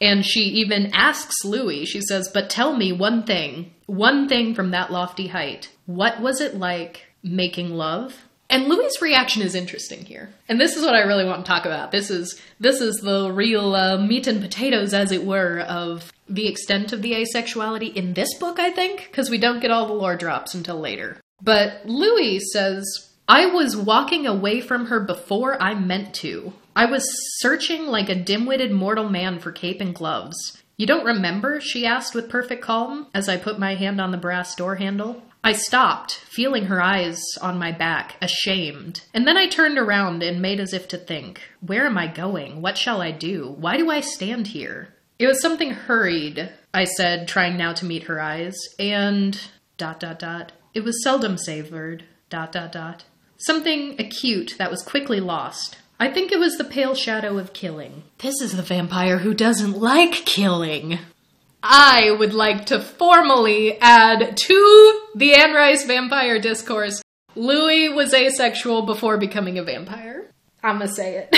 And she even asks Louis, she says, But tell me one thing, one thing from that lofty height. What was it like making love? And Louis' reaction is interesting here. And this is what I really want to talk about. This is this is the real uh, meat and potatoes, as it were, of the extent of the asexuality in this book, I think, because we don't get all the lore drops until later. But Louis says, I was walking away from her before I meant to. I was searching like a dim witted mortal man for cape and gloves. You don't remember? she asked with perfect calm as I put my hand on the brass door handle. I stopped, feeling her eyes on my back, ashamed. And then I turned around and made as if to think, Where am I going? What shall I do? Why do I stand here? It was something hurried, I said, trying now to meet her eyes, and dot dot dot. It was seldom savored, dot dot dot. Something acute that was quickly lost. I think it was the pale shadow of killing. This is the vampire who doesn't like killing. I would like to formally add to the Anne Rice vampire discourse Louis was asexual before becoming a vampire. I'm gonna say it.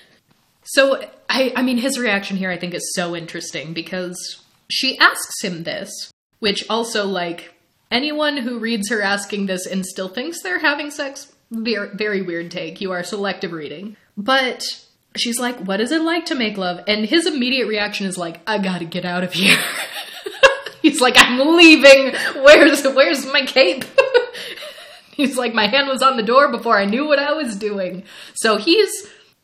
so, I, I mean, his reaction here I think is so interesting because she asks him this, which also, like, anyone who reads her asking this and still thinks they're having sex, very, very weird take. You are selective reading. But she's like, What is it like to make love? And his immediate reaction is like, I gotta get out of here. he's like, I'm leaving. Where's where's my cape? he's like, My hand was on the door before I knew what I was doing. So he's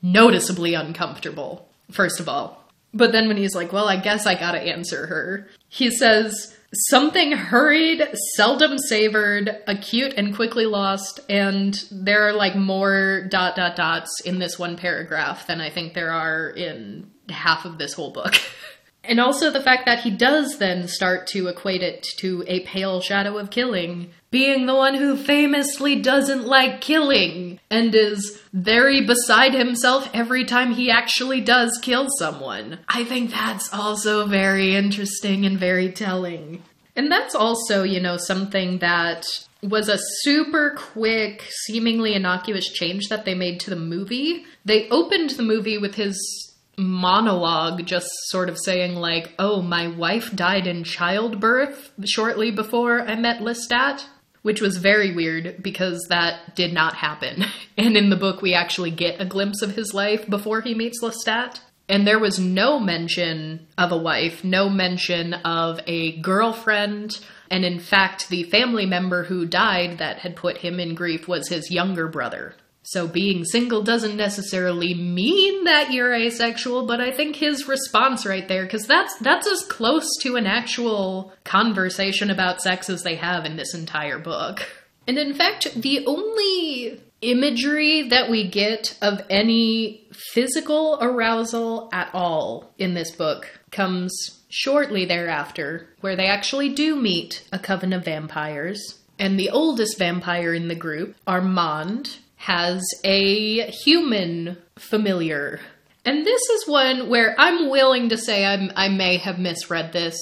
noticeably uncomfortable, first of all. But then when he's like, Well, I guess I gotta answer her, he says, Something hurried, seldom savored, acute and quickly lost, and there are like more dot dot dots in this one paragraph than I think there are in half of this whole book. and also the fact that he does then start to equate it to a pale shadow of killing, being the one who famously doesn't like killing and is very beside himself every time he actually does kill someone. I think that's also very interesting and very telling. And that's also, you know, something that was a super quick, seemingly innocuous change that they made to the movie. They opened the movie with his monologue just sort of saying like, "Oh, my wife died in childbirth shortly before I met Lestat." which was very weird because that did not happen. And in the book, we actually get a glimpse of his life before he meets Lestat. And there was no mention of a wife, no mention of a girlfriend. And in fact, the family member who died that had put him in grief was his younger brother. So being single doesn't necessarily mean that you're asexual, but I think his response right there, because that's that's as close to an actual conversation about sex as they have in this entire book. And in fact, the only imagery that we get of any physical arousal at all in this book comes shortly thereafter, where they actually do meet a coven of vampires. And the oldest vampire in the group, Armand, has a human familiar. And this is one where I'm willing to say I'm, I may have misread this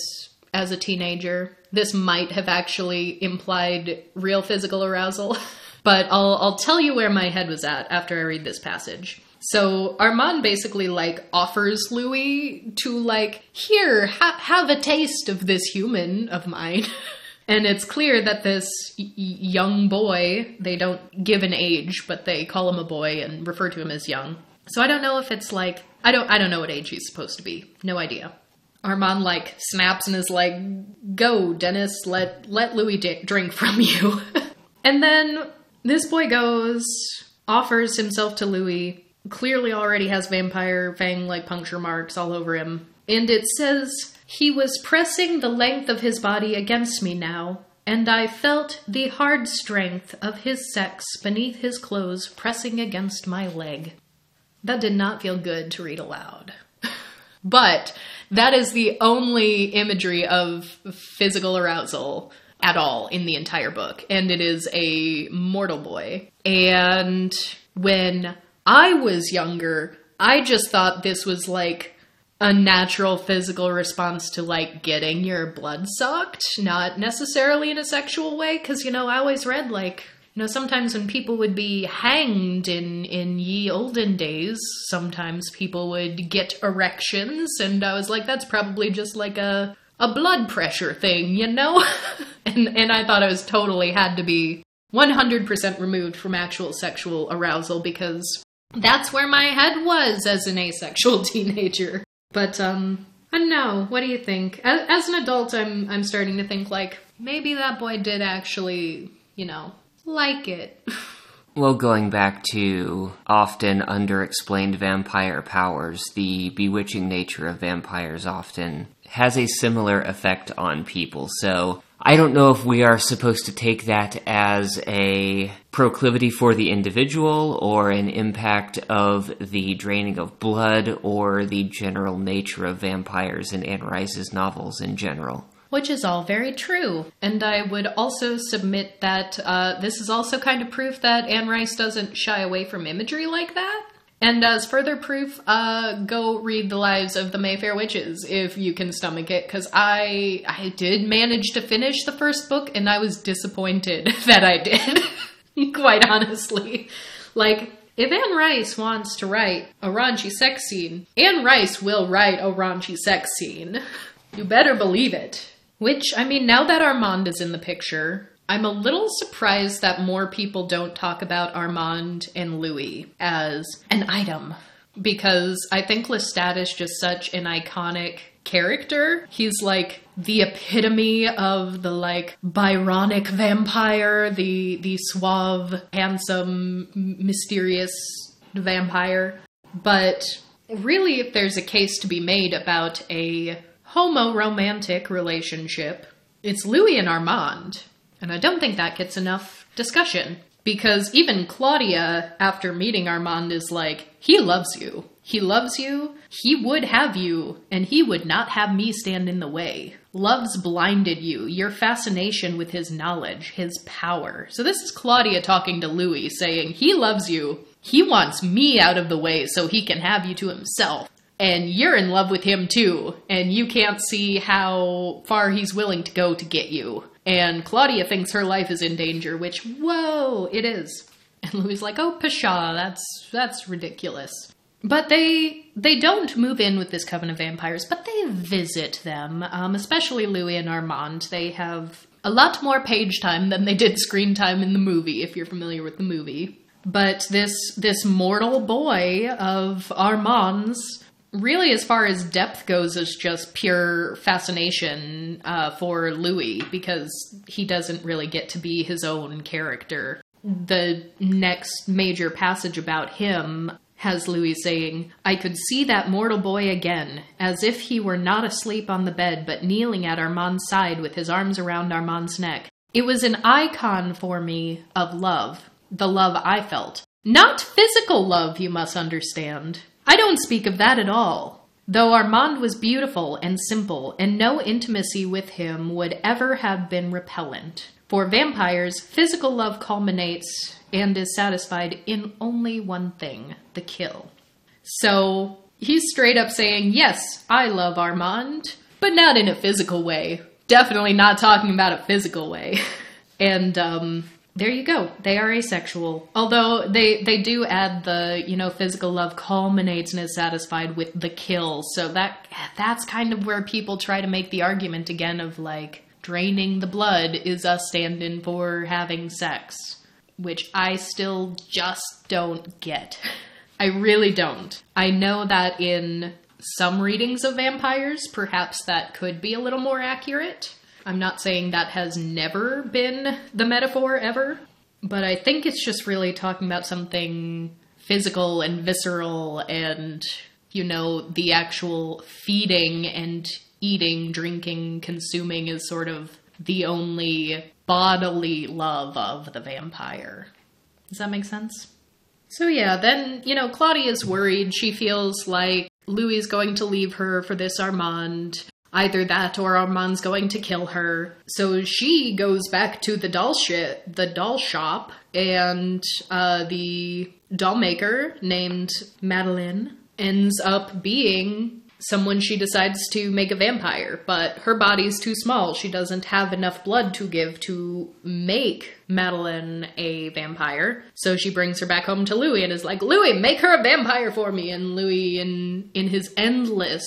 as a teenager. This might have actually implied real physical arousal, but I'll, I'll tell you where my head was at after I read this passage. So Armand basically like offers Louis to like, here, ha- have a taste of this human of mine. And it's clear that this young boy, they don't give an age, but they call him a boy and refer to him as young. So I don't know if it's like I don't I don't know what age he's supposed to be. No idea. Armand like snaps and is like, "Go, Dennis, let let Louis drink from you." and then this boy goes offers himself to Louis. Clearly, already has vampire fang like puncture marks all over him. And it says, He was pressing the length of his body against me now, and I felt the hard strength of his sex beneath his clothes pressing against my leg. That did not feel good to read aloud. but that is the only imagery of physical arousal at all in the entire book, and it is a mortal boy. And when I was younger, I just thought this was like a natural physical response to like getting your blood sucked, not necessarily in a sexual way. Because, you know, I always read like, you know, sometimes when people would be hanged in, in ye olden days, sometimes people would get erections. And I was like, that's probably just like a, a blood pressure thing, you know? and, and I thought it was totally had to be 100% removed from actual sexual arousal because that's where my head was as an asexual teenager. But um, I don't know. What do you think? As, as an adult, I'm I'm starting to think like maybe that boy did actually, you know, like it. Well, going back to often underexplained vampire powers, the bewitching nature of vampires often has a similar effect on people. So I don't know if we are supposed to take that as a proclivity for the individual or an impact of the draining of blood or the general nature of vampires in Anne Rice's novels in general. Which is all very true. And I would also submit that uh, this is also kind of proof that Anne Rice doesn't shy away from imagery like that. And as further proof, uh, go read the lives of the Mayfair witches if you can stomach it, because I I did manage to finish the first book, and I was disappointed that I did. Quite honestly, like if Anne Rice wants to write a raunchy sex scene, Anne Rice will write a raunchy sex scene. You better believe it. Which I mean, now that Armand is in the picture, I'm a little surprised that more people don't talk about Armand and Louis as an item because I think Lestat is just such an iconic character. He's like the epitome of the like Byronic vampire, the the suave, handsome, mysterious vampire. But really if there's a case to be made about a homo romantic relationship, it's Louis and Armand. And I don't think that gets enough discussion because even Claudia, after meeting Armand, is like, he loves you. He loves you. He would have you, and he would not have me stand in the way. Love's blinded you. Your fascination with his knowledge, his power. So this is Claudia talking to Louis, saying, he loves you. He wants me out of the way so he can have you to himself. And you're in love with him too, and you can't see how far he's willing to go to get you. And Claudia thinks her life is in danger, which, whoa, it is. And Louis like, oh, pshaw, that's that's ridiculous. But they they don't move in with this coven of vampires, but they visit them. Um, especially Louis and Armand. They have a lot more page time than they did screen time in the movie, if you're familiar with the movie. But this this mortal boy of Armand's really, as far as depth goes, is just pure fascination uh, for Louis because he doesn't really get to be his own character. The next major passage about him has Louis saying, I could see that mortal boy again, as if he were not asleep on the bed, but kneeling at Armand's side with his arms around Armand's neck. It was an icon for me of love, the love I felt. Not physical love, you must understand. I don't speak of that at all. Though Armand was beautiful and simple, and no intimacy with him would ever have been repellent. For vampires, physical love culminates and is satisfied in only one thing the kill. So he's straight up saying, Yes, I love Armand, but not in a physical way. Definitely not talking about a physical way. and um, there you go. They are asexual. Although they they do add the you know physical love culminates and is satisfied with the kill. So that that's kind of where people try to make the argument again of like draining the blood is us standing for having sex, which I still just don't get. I really don't. I know that in some readings of vampires, perhaps that could be a little more accurate I'm not saying that has never been the metaphor ever, but I think it's just really talking about something physical and visceral and, you know, the actual feeding and eating, drinking, consuming is sort of the only bodily love of the vampire. Does that make sense? So, yeah, then, you know, Claudia's worried. She feels like Louis is going to leave her for this Armand. Either that or Armand's going to kill her. So she goes back to the doll shit, the doll shop, and uh, the doll maker named Madeline ends up being someone she decides to make a vampire, but her body's too small. She doesn't have enough blood to give to make Madeline a vampire. So she brings her back home to Louis and is like, Louis, make her a vampire for me. And Louis, in, in his endless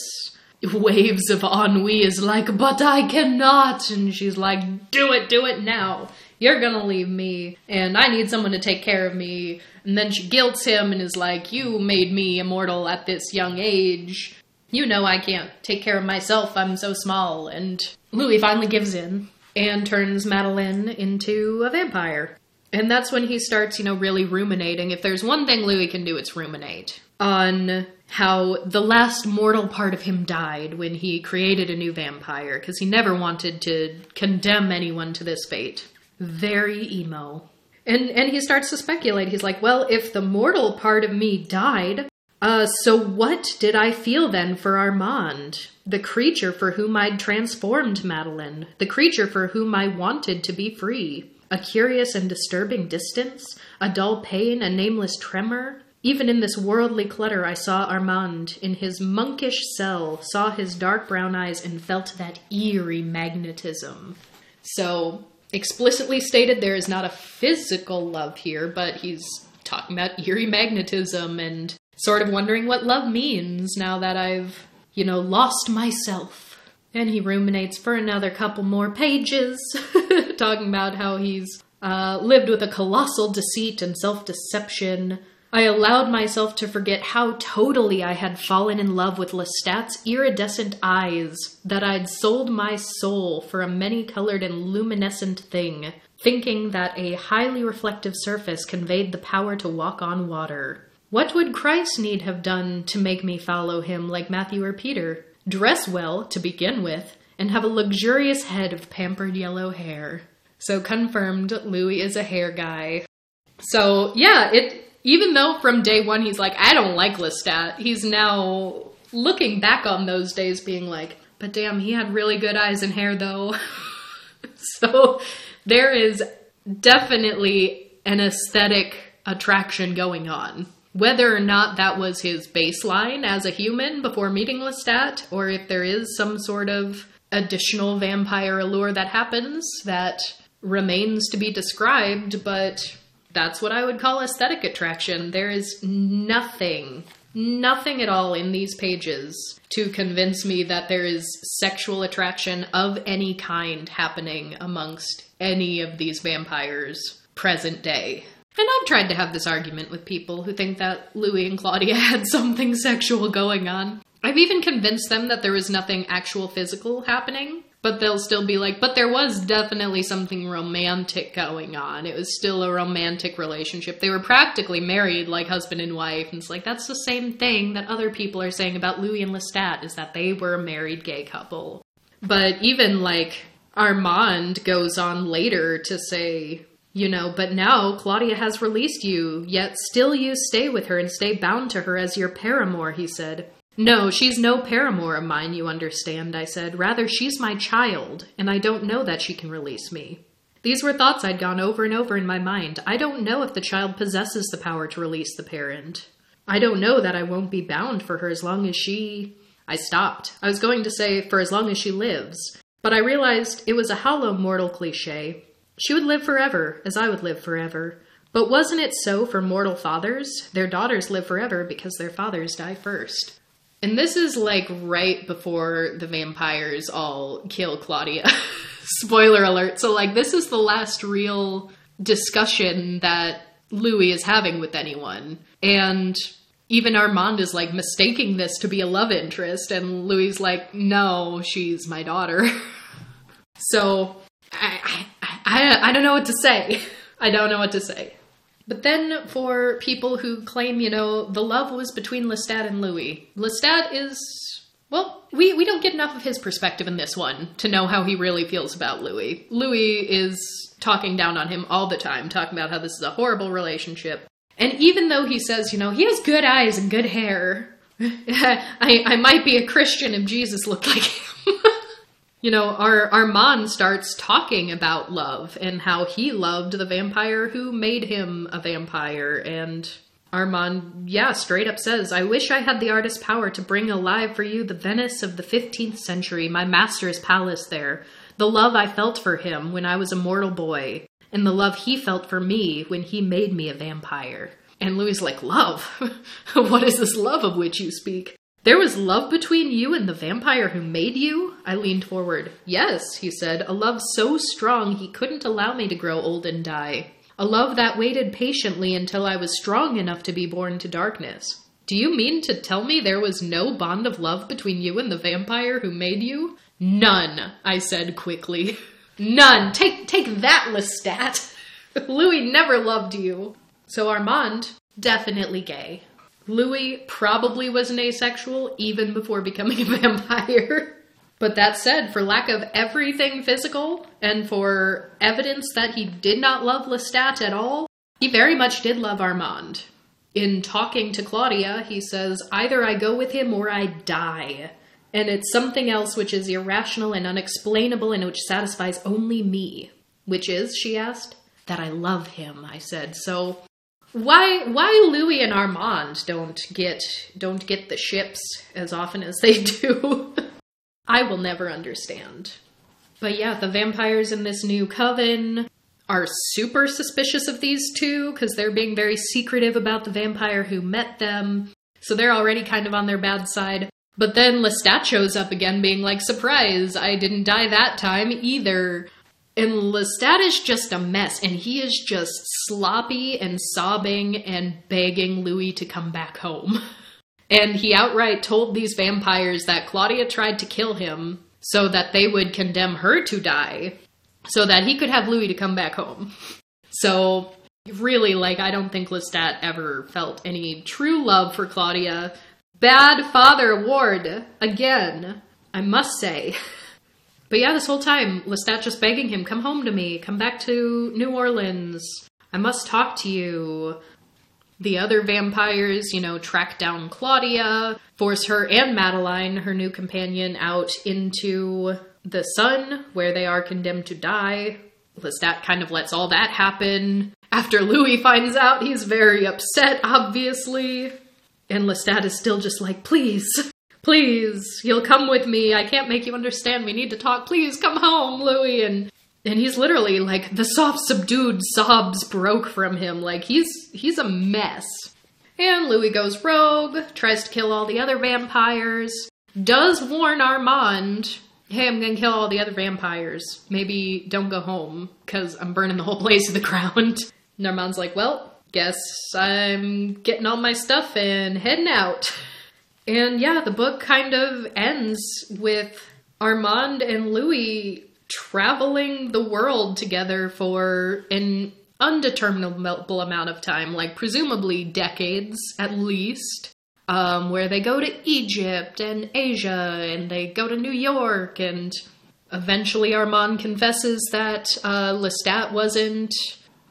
waves of ennui, is like, but I cannot. And she's like, do it, do it now. You're gonna leave me, and I need someone to take care of me. And then she guilts him and is like, You made me immortal at this young age you know I can't take care of myself, I'm so small. And Louis finally gives in and turns Madeleine into a vampire. And that's when he starts, you know, really ruminating. If there's one thing Louis can do, it's ruminate on how the last mortal part of him died when he created a new vampire, because he never wanted to condemn anyone to this fate. Very emo. And and he starts to speculate. He's like, well, if the mortal part of me died, uh, so what did I feel then for Armand? The creature for whom I'd transformed Madeleine, the creature for whom I wanted to be free. A curious and disturbing distance, a dull pain, a nameless tremor. Even in this worldly clutter, I saw Armand in his monkish cell, saw his dark brown eyes, and felt that eerie magnetism. So, explicitly stated, there is not a physical love here, but he's talking about eerie magnetism and sort of wondering what love means now that I've, you know, lost myself. And he ruminates for another couple more pages, talking about how he's uh, lived with a colossal deceit and self deception. I allowed myself to forget how totally I had fallen in love with Lestat's iridescent eyes, that I'd sold my soul for a many colored and luminescent thing, thinking that a highly reflective surface conveyed the power to walk on water. What would Christ need have done to make me follow him like Matthew or Peter? Dress well, to begin with, and have a luxurious head of pampered yellow hair. So confirmed, Louis is a hair guy. So yeah, it even though from day one he's like, I don't like Lestat, he's now looking back on those days being like, but damn, he had really good eyes and hair though. so there is definitely an aesthetic attraction going on whether or not that was his baseline as a human before meeting Lestat, or if there is some sort of additional vampire allure that happens that remains to be described, but that's what I would call aesthetic attraction. There is nothing, nothing at all in these pages to convince me that there is sexual attraction of any kind happening amongst any of these vampires present day. And I've tried to have this argument with people who think that Louis and Claudia had something sexual going on. I've even convinced them that there was nothing actual physical happening, but they'll still be like, but there was definitely something romantic going on. It was still a romantic relationship. They were practically married like husband and wife. And it's like, that's the same thing that other people are saying about Louis and Lestat, is that they were a married gay couple. But even like Armand goes on later to say, you know, but now Claudia has released you, yet still you stay with her and stay bound to her as your paramour, he said. No, she's no paramour of mine, you understand, I said. Rather, she's my child, and I don't know that she can release me. These were thoughts I'd gone over and over in my mind. I don't know if the child possesses the power to release the parent. I don't know that I won't be bound for her as long as she. I stopped. I was going to say, for as long as she lives. But I realized it was a hollow mortal cliche, she would live forever, as I would live forever. But wasn't it so for mortal fathers? Their daughters live forever because their fathers die first. And this is like right before the vampires all kill Claudia. Spoiler alert. So, like, this is the last real discussion that Louis is having with anyone. And even Armand is like mistaking this to be a love interest, and Louis like, no, she's my daughter. so I, I, I don't know what to say. I don't know what to say. But then for people who claim, you know, the love was between Lestat and Louis, Lestat is well, we, we don't get enough of his perspective in this one to know how he really feels about Louis. Louis is talking down on him all the time, talking about how this is a horrible relationship. And even though he says, you know, he has good eyes and good hair, I, I might be a Christian if Jesus looked like him. you know, our Armand starts talking about love and how he loved the vampire who made him a vampire and Armand, yeah, straight up says, I wish I had the artist's power to bring alive for you the Venice of the 15th century, my master's palace there, the love I felt for him when I was a mortal boy, and the love he felt for me when he made me a vampire. And Louis like, Love? what is this love of which you speak? There was love between you and the vampire who made you? I leaned forward. Yes, he said, a love so strong he couldn't allow me to grow old and die. A love that waited patiently until I was strong enough to be born to darkness. Do you mean to tell me there was no bond of love between you and the vampire who made you? None, I said quickly. None. Take take that, Lestat. Louis never loved you. So Armand, definitely gay. Louis probably was an asexual even before becoming a vampire. But that said, for lack of everything physical and for evidence that he did not love Lestat at all, he very much did love Armand. In talking to Claudia, he says, Either I go with him or I die. And it's something else which is irrational and unexplainable and which satisfies only me. Which is, she asked, that I love him, I said. So why why Louis and Armand don't get don't get the ships as often as they do? I will never understand. But yeah, the vampires in this new coven are super suspicious of these two because they're being very secretive about the vampire who met them. So they're already kind of on their bad side. But then Lestat shows up again, being like, surprise, I didn't die that time either. And Lestat is just a mess, and he is just sloppy and sobbing and begging Louis to come back home. And he outright told these vampires that Claudia tried to kill him so that they would condemn her to die so that he could have Louis to come back home. So, really, like, I don't think Lestat ever felt any true love for Claudia. Bad father award, again, I must say. But yeah, this whole time, Lestat just begging him, come home to me, come back to New Orleans. I must talk to you. The other vampires, you know, track down Claudia, force her and Madeleine, her new companion, out into the sun, where they are condemned to die. Lestat kind of lets all that happen. After Louis finds out, he's very upset, obviously. And Lestat is still just like, please, please, you'll come with me. I can't make you understand. We need to talk. Please come home, Louis. And and he's literally like the soft subdued sobs broke from him like he's he's a mess and louis goes rogue tries to kill all the other vampires does warn armand hey i'm gonna kill all the other vampires maybe don't go home because i'm burning the whole place to the ground and armand's like well guess i'm getting all my stuff and heading out and yeah the book kind of ends with armand and louis traveling the world together for an undeterminable amount of time, like presumably decades at least, um, where they go to Egypt and Asia and they go to New York and eventually Armand confesses that uh, Lestat wasn't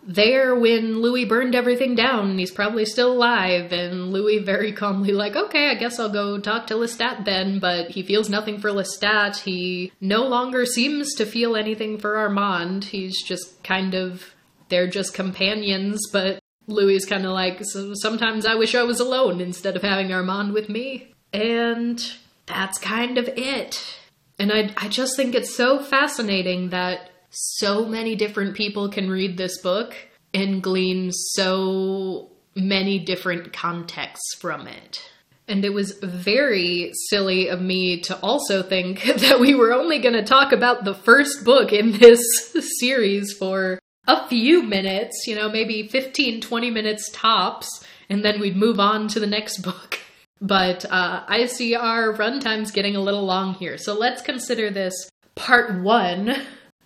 there when Louis burned everything down. He's probably still alive. And Louis very calmly, like, okay, I guess I'll go talk to Lestat then. But he feels nothing for Lestat. He no longer seems to feel anything for Armand. He's just kind of, they're just companions. But Louis is kind of like, sometimes I wish I was alone instead of having Armand with me. And that's kind of it. And I, I just think it's so fascinating that so many different people can read this book and glean so many different contexts from it. And it was very silly of me to also think that we were only going to talk about the first book in this series for a few minutes, you know, maybe 15, 20 minutes tops, and then we'd move on to the next book. But uh, I see our runtime's getting a little long here, so let's consider this part one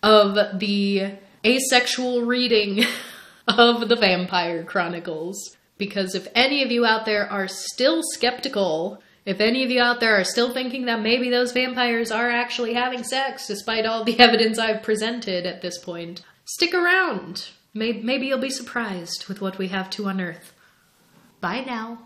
of the asexual reading of the Vampire Chronicles. Because if any of you out there are still skeptical, if any of you out there are still thinking that maybe those vampires are actually having sex, despite all the evidence I've presented at this point, stick around. Maybe you'll be surprised with what we have to unearth. Bye now.